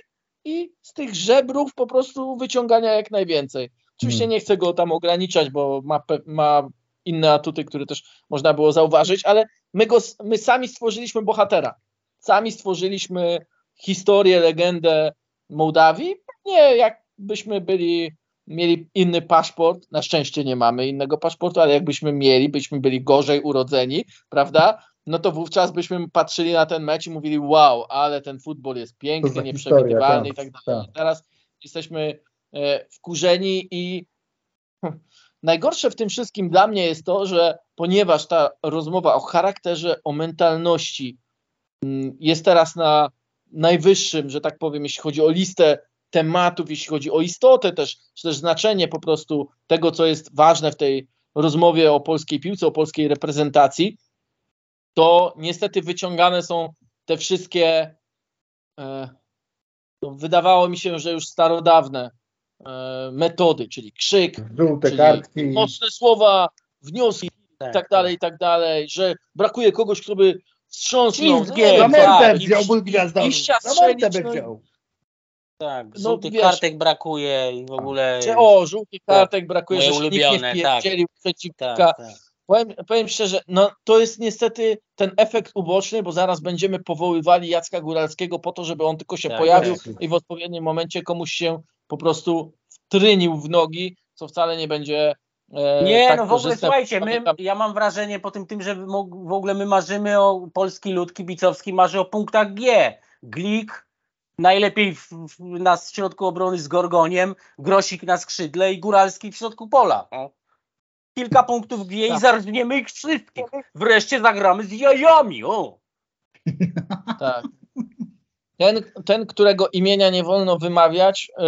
i z tych żebrów po prostu wyciągania jak najwięcej. Oczywiście hmm. nie chcę go tam ograniczać, bo ma, ma inne atuty, które też można było zauważyć, ale my, go, my sami stworzyliśmy bohatera. Sami stworzyliśmy historię, legendę Mołdawii. Nie jakbyśmy byli, mieli inny paszport, na szczęście nie mamy innego paszportu, ale jakbyśmy mieli, byśmy byli gorzej urodzeni, prawda? No to wówczas byśmy patrzyli na ten mecz i mówili wow, ale ten futbol jest piękny, nieprzewidywalny historia, tak, i tak dalej. Tak. Teraz jesteśmy e, wkurzeni i najgorsze w tym wszystkim dla mnie jest to, że ponieważ ta rozmowa o charakterze, o mentalności mm, jest teraz na najwyższym, że tak powiem, jeśli chodzi o listę tematów, jeśli chodzi o istotę też, czy też znaczenie po prostu tego, co jest ważne w tej rozmowie o polskiej piłce, o polskiej reprezentacji, to niestety wyciągane są te wszystkie, e, no, wydawało mi się, że już starodawne e, metody, czyli krzyk, Żółte czyli kartki. mocne słowa, wnioski Tak, i tak dalej, i tak dalej, że brakuje kogoś, kto by wstrząsnął. Tak, i wziął ból gwiazdowy. mordę by no wziął. Tak, No, żółtych wiesz- kartek brakuje i w ogóle... Czy o, żółtych kartek brakuje, że nikt ulubione, nie tak. wpierdzielił przeciwnika. tak, tak. Powiem, powiem szczerze, no to jest niestety ten efekt uboczny, bo zaraz będziemy powoływali Jacka Góralskiego po to, żeby on tylko się Tak, pojawił tak. i w odpowiednim momencie komuś się po prostu wtrynił w nogi, co wcale nie będzie e, Nie, tak no w ogóle słuchajcie, my, ja mam wrażenie po tym, tym, że w ogóle my marzymy o polski lud kibicowski, marzy o punktach G. Glik, najlepiej w, w, na środku obrony z Gorgoniem, Grosik na skrzydle i Góralski w środku pola. No. Kilka punktów G i Tak. zarżniemy ich wszystkich. Wreszcie zagramy z jajami. O. Tak. Ten, ten, którego imienia nie wolno wymawiać, e,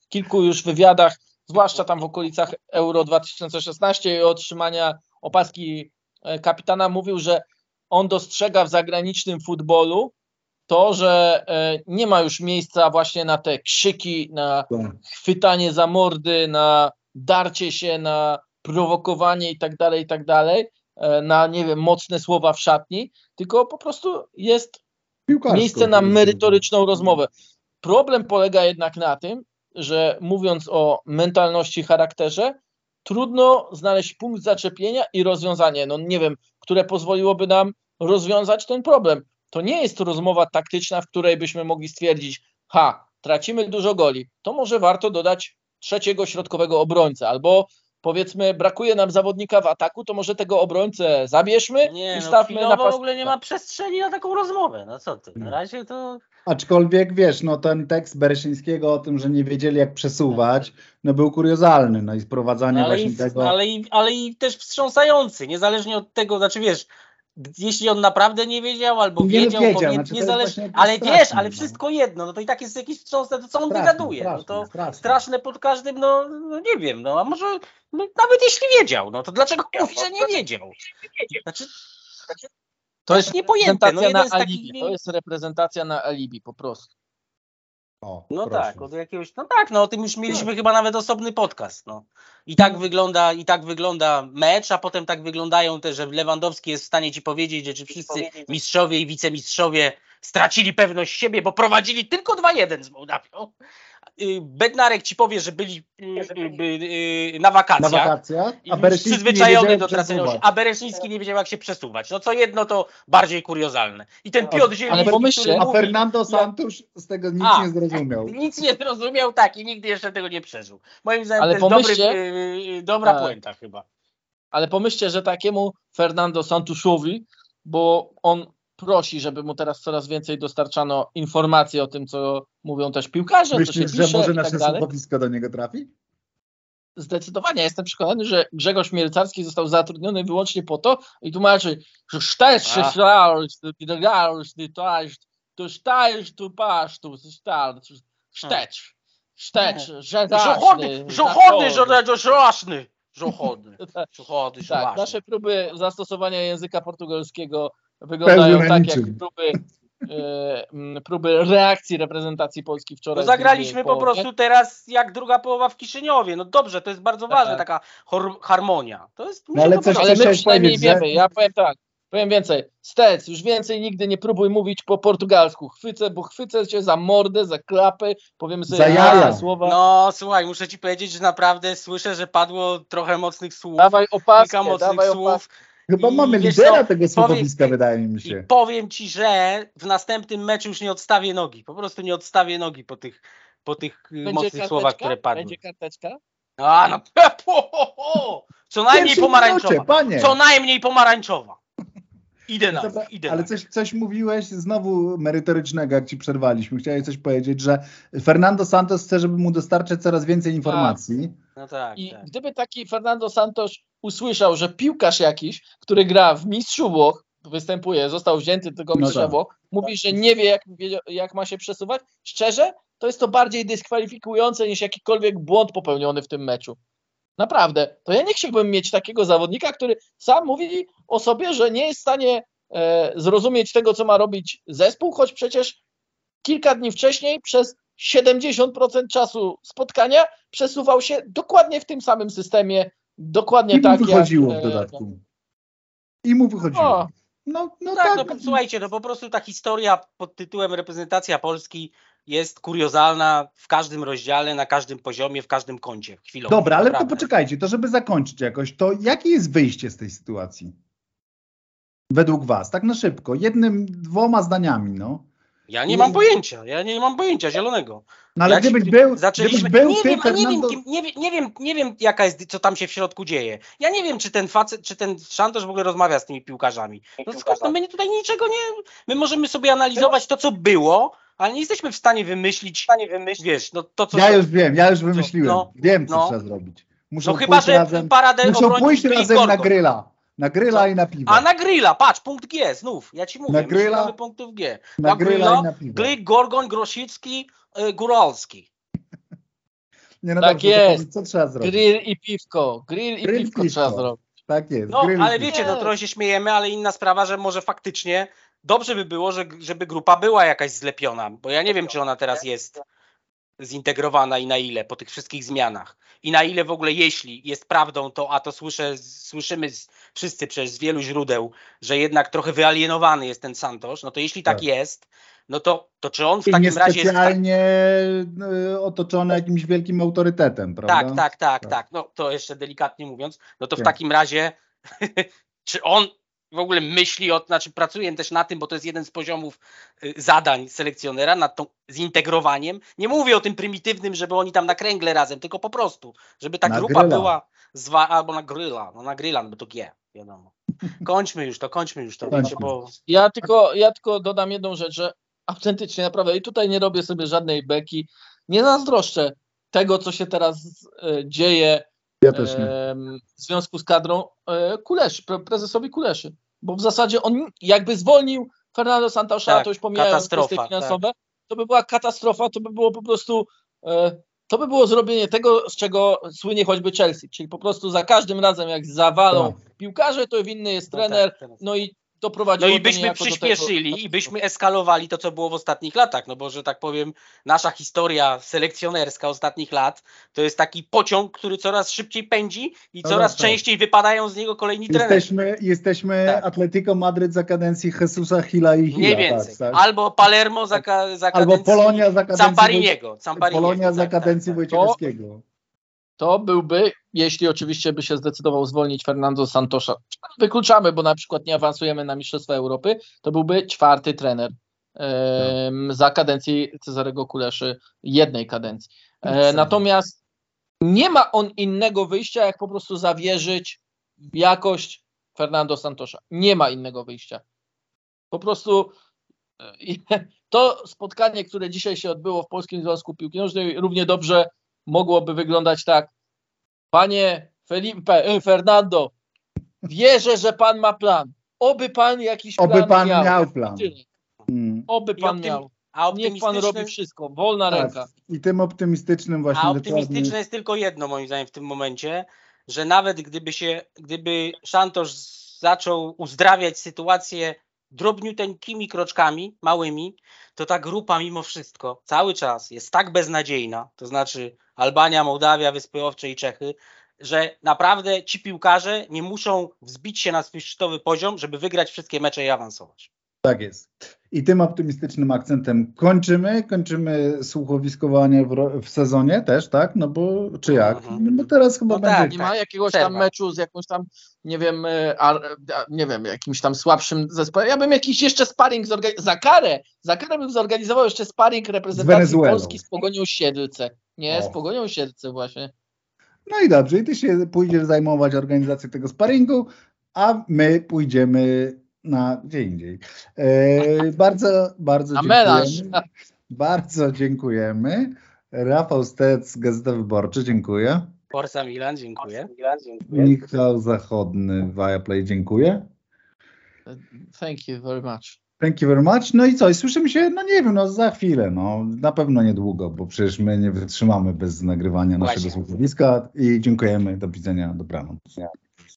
w kilku już wywiadach, zwłaszcza tam w okolicach Euro 2016 i otrzymania opaski e, kapitana, mówił, że on dostrzega w zagranicznym futbolu to, że e, nie ma już miejsca właśnie na te krzyki, na Tak. chwytanie za mordy, na darcie się, na prowokowanie i tak dalej, i tak dalej, e, na nie wiem, mocne słowa w szatni, tylko po prostu jest Piłkarsko. miejsce na merytoryczną rozmowę. Problem polega jednak na tym, że mówiąc o mentalności, charakterze, trudno znaleźć punkt zaczepienia i rozwiązanie, no nie wiem, które pozwoliłoby nam rozwiązać ten problem. To nie jest rozmowa taktyczna, w której byśmy mogli stwierdzić, ha, tracimy dużo goli, to może warto dodać trzeciego środkowego obrońcę, albo powiedzmy, brakuje nam zawodnika w ataku, to może tego obrońcę zabierzmy Nie, i no stawmy na chwilowo w pas. ogóle nie ma przestrzeni na taką rozmowę. No co ty, na razie to... Aczkolwiek wiesz, no ten tekst Bereszyńskiego o tym, że nie wiedzieli jak przesuwać, no był kuriozalny, no i sprowadzanie No, ale, właśnie i, tego. ale, i, ale i też wstrząsający, niezależnie od tego, znaczy wiesz, jeśli on naprawdę nie wiedział, albo Nie wiedział, wiedział, powinien, znaczy niezależnie, ale straszne, wiesz, ale no. wszystko jedno, no to i tak jest jakieś wstrząsne, to co on Straszne, wygaduje, no to straszne, straszne. straszne pod każdym, no, no nie wiem, no a może no, nawet jeśli wiedział, no to dlaczego mówi, że nie wiedział? Znaczy, To jest niepojęte, no na takich alibi. To jest reprezentacja na alibi po prostu. O, No proszę. tak, od jakiegoś, no tak, no o tym już mieliśmy chyba nawet osobny podcast, no. I tak wygląda, i tak wygląda mecz, a potem tak wyglądają te, że Lewandowski jest w stanie ci powiedzieć, że czy wszyscy mistrzowie i wicemistrzowie stracili pewność siebie, bo prowadzili tylko 2-1 z Mołdawią. Y, Bednarek ci powie, że byli y, y, na Na wakacjach. wakacjach, I a przyzwyczajony wiedział, do jak tracenia, przesuwać. a Bereszyński nie wiedział jak się przesuwać. No co jedno to bardziej kuriozalne. I ten Piotr Zieliński, pomyślcie, który A mówi, Fernando Santos z tego nic A. nie zrozumiał. nic nie zrozumiał, tak, i nigdy jeszcze tego nie przeżył. Moim zdaniem Ale to jest dobry, pomyślcie- yy, dobra Tak. puenta chyba. Ale pomyślcie, że takiemu Fernando Santusowi, bo on prosi, żeby mu teraz coraz więcej dostarczano informacji o tym, co mówią też piłkarze, co się Myślisz, pisze że może i nasze tak słuchowisko do niego trafi? Zdecydowanie. Jestem przekonany, że Grzegorz Mielcarski został zatrudniony wyłącznie po to i tłumaczy, że sztecz się A. szlasz, to sztajesz tu pasz, tu sztecz, sztecz, sztecz, że Żochody, żochody, żochody. Żochody, Tak, nasze próby zastosowania języka portugalskiego wyglądają Pełne tak, niczym. jak próby, e, próby reakcji reprezentacji Polski wczoraj. No zagraliśmy po prostu teraz jak druga połowa w Kiszyniowie. No dobrze, to jest bardzo Tak. ważne, taka hor- harmonia. To jest, No ale coś- Ale my przynajmniej że- wiemy, ja powiem tak, powiem więcej. Stec, już więcej nigdy nie próbuj mówić po portugalsku. Chwycę, bo chwycę cię za mordę, za klapy, powiemy sobie Za jaja. słowa. No słuchaj, muszę ci powiedzieć, że naprawdę słyszę, że padło trochę mocnych słów. Dawaj opaskę, kilka mocnych dawaj słów. opaskę. Chyba I mamy lidera co, tego słuchowiska, wydaje mi I się. powiem ci, że w następnym meczu już nie odstawię nogi. Po prostu nie odstawię nogi po tych, po tych y, Będzie mocnych karteczka? słowach, które padły. Będzie karteczka? A no, po, po, po. co najmniej pomarańczowa. minucie, panie. Co najmniej pomarańczowa. Idę na Dobra, to, idę ale na coś, coś mówiłeś znowu merytorycznego, jak ci przerwaliśmy. Chciałeś coś powiedzieć, że Fernando Santos chce, żeby mu dostarczać coraz więcej informacji. No tak, I tak. gdyby taki Fernando Santos usłyszał, że piłkarz jakiś, który gra w Mistrzu Włoch, występuje, został wzięty tylko No Mistrzewo, mówi, że nie wie jak, jak ma się przesuwać. Szczerze, to jest to bardziej dyskwalifikujące niż jakikolwiek błąd popełniony w tym meczu. Naprawdę. To ja nie chciałbym mieć takiego zawodnika, który sam mówi o sobie, że nie jest w stanie e, zrozumieć tego, co ma robić zespół, choć przecież kilka dni wcześniej przez 70% czasu spotkania przesuwał się dokładnie w tym samym systemie, dokładnie I mu tak wychodziło jak... w dodatku. I mu wychodziło. O, No, no tak, tak. no po- słuchajcie, no po prostu ta historia pod tytułem reprezentacja Polski jest kuriozalna w każdym rozdziale, na każdym poziomie, w każdym kącie. Chwilowo. Dobra, ale to naprawdę. poczekajcie, to żeby zakończyć jakoś, to jakie jest wyjście z tej sytuacji? Według was, tak na szybko, jednym, dwoma zdaniami, no. Ja nie mam pojęcia, ja nie mam pojęcia zielonego. No ale Ja ci- gdybyś był, Zaczęliśmy. gdybyś był nie, ty, wiem, a nie, wiem, Fernando... kim, nie, nie, wiem, nie wiem, jaka jest, co tam się w środku dzieje. Ja nie wiem, czy ten facet, czy ten szantaż w ogóle rozmawia z tymi piłkarzami. No skąd, no my tutaj niczego nie. My możemy sobie analizować to, co było, ale nie jesteśmy w stanie wymyślić. Wiesz, no to co. Ja już wiem, ja już wymyśliłem, no, wiem co no. trzeba zrobić. Muszą no chyba, pójść że razem, paradę muszą pójść razem na gryla. Na gryla Co? i na piwo. A na grilla, patrz, punkt G, znów, ja ci mówię, Na szukamy punktów G. na gryla i na piwo. Glik, Gorgon, Grosicki, y, Góralski. Nie, no Tak dobrze, to jest. Co trzeba zrobić? grill i piwko, grill i Grill, piwko piwko. trzeba zrobić. Tak jest. No, grill i ale wiecie, no Nie. trochę się śmiejemy, ale inna sprawa, że może faktycznie dobrze by było, że, żeby grupa była jakaś zlepiona, bo ja nie wiem, czy ona teraz jest zintegrowana i na ile po tych wszystkich zmianach. I na ile w ogóle, jeśli jest prawdą, to a to słyszę, słyszymy z, wszyscy przez wielu źródeł, że jednak trochę wyalienowany jest ten Santosz, no to jeśli tak, Tak. jest, no to, to czy on w I takim razie jest... tak- niespecjalnie y, otoczony jakimś wielkim autorytetem, prawda? Tak, tak, tak, Tak. tak. No to jeszcze delikatnie mówiąc, no to w Tak. takim razie, czy on w ogóle myśli, o, znaczy pracuje też na tym, bo to jest jeden z poziomów y, zadań selekcjonera, nad tą zintegrowaniem. Nie mówię o tym prymitywnym, żeby oni tam na kręgle razem, tylko po prostu, żeby ta Na grupa gryla. była zwa, albo na gryla, no na gryla, no bo to G, wiadomo. Kończmy już to, kończmy już to, Kończmy. wiecie, bo Ja tylko, ja tylko dodam jedną rzecz, że autentycznie naprawdę i tutaj nie robię sobie żadnej beki, nie zazdroszczę tego, co się teraz e, dzieje Ja też nie. w związku z kadrą e, Kuleszy, pre, prezesowi Kuleszy, bo w zasadzie on jakby zwolnił Fernando Santosza, Tak, to już pomijając kwestie finansowe, to by była katastrofa, to by było po prostu e, to by było zrobienie tego, z czego słynie choćby Chelsea, czyli po prostu za każdym razem jak zawalą piłkarze, to winny jest no trener, tak, no i No i byśmy przyspieszyli tego, i byśmy eskalowali to, co było w ostatnich latach, no bo, że tak powiem, nasza historia selekcjonerska ostatnich lat to jest taki pociąg, który coraz szybciej pędzi i No coraz tak, tak. częściej wypadają z niego kolejni trenerzy. Jesteśmy, jesteśmy Tak. Atletico Madryt za kadencji Jesusa Hila i Hila. Mniej więcej. Tak, tak. Albo Palermo za, ka- za Albo kadencji Polonia za kadencji. Zampariniego, Polonia za tak, kadencji tak, tak. Wojciechowskiego. To byłby, jeśli oczywiście by się zdecydował zwolnić Fernando Santosza, wykluczamy, bo na przykład nie awansujemy na Mistrzostwa Europy, to byłby czwarty trener za kadencji Cezarego Kuleszy, jednej kadencji. E, natomiast nie ma on innego wyjścia, jak po prostu zawierzyć w jakość Fernando Santosza. Nie ma innego wyjścia. Po prostu e, to spotkanie, które dzisiaj się odbyło w Polskim Związku Piłki Nożnej, równie dobrze mogłoby wyglądać tak. Panie Felipe, e, Fernando, wierzę, że pan ma plan. Oby pan jakiś plan Oby pan miał. miał plan. Tyle. Mm. Oby pan optym- miał. A Niech pan robi wszystko. Wolna Tak. ręka. I tym optymistycznym właśnie A dokładnie- optymistyczne jest tylko jedno moim zdaniem w tym momencie, że nawet gdyby się, gdyby Szantosz zaczął uzdrawiać sytuację drobniuteńkimi kroczkami, małymi, to ta grupa mimo wszystko cały czas jest tak beznadziejna, to znaczy Albania, Mołdawia, Wyspy Owcze i Czechy, że naprawdę ci piłkarze nie muszą wzbić się na swój szczytowy poziom, żeby wygrać wszystkie mecze i awansować. Tak jest. I tym optymistycznym akcentem kończymy. Kończymy słuchowiskowanie w, w sezonie też, tak? No bo czy jak? Mhm. No bo teraz chyba No będzie. tak, Nie ma jakiegoś tam meczu z jakąś tam, nie wiem, e, a, a, nie wiem, jakimś tam słabszym zespołem. Ja bym jakiś jeszcze sparring zorganizował. Za karę, za karę bym zorganizował jeszcze sparring reprezentacji Wenezuelą. Polski z Pogonią Siedlce. Nie, O. z Pogonią Siedlce właśnie. No i dobrze, i ty się pójdziesz zajmować organizacją tego sparingu, a my pójdziemy na gdzie indziej. E, bardzo, bardzo Na dziękujemy. melanż. Bardzo dziękujemy. Rafał Stec, Gazeta Wyborcza, dziękuję. Forza Milan, dziękuję. Michał Zachodny, Viaplay, dziękuję. Thank you very much. Thank you very much. No i co? I słyszymy się, no nie wiem, no za chwilę, no na pewno niedługo, bo przecież my nie wytrzymamy bez nagrywania naszego Właśnie. słuchowiska i dziękujemy. Do widzenia, dobranoc.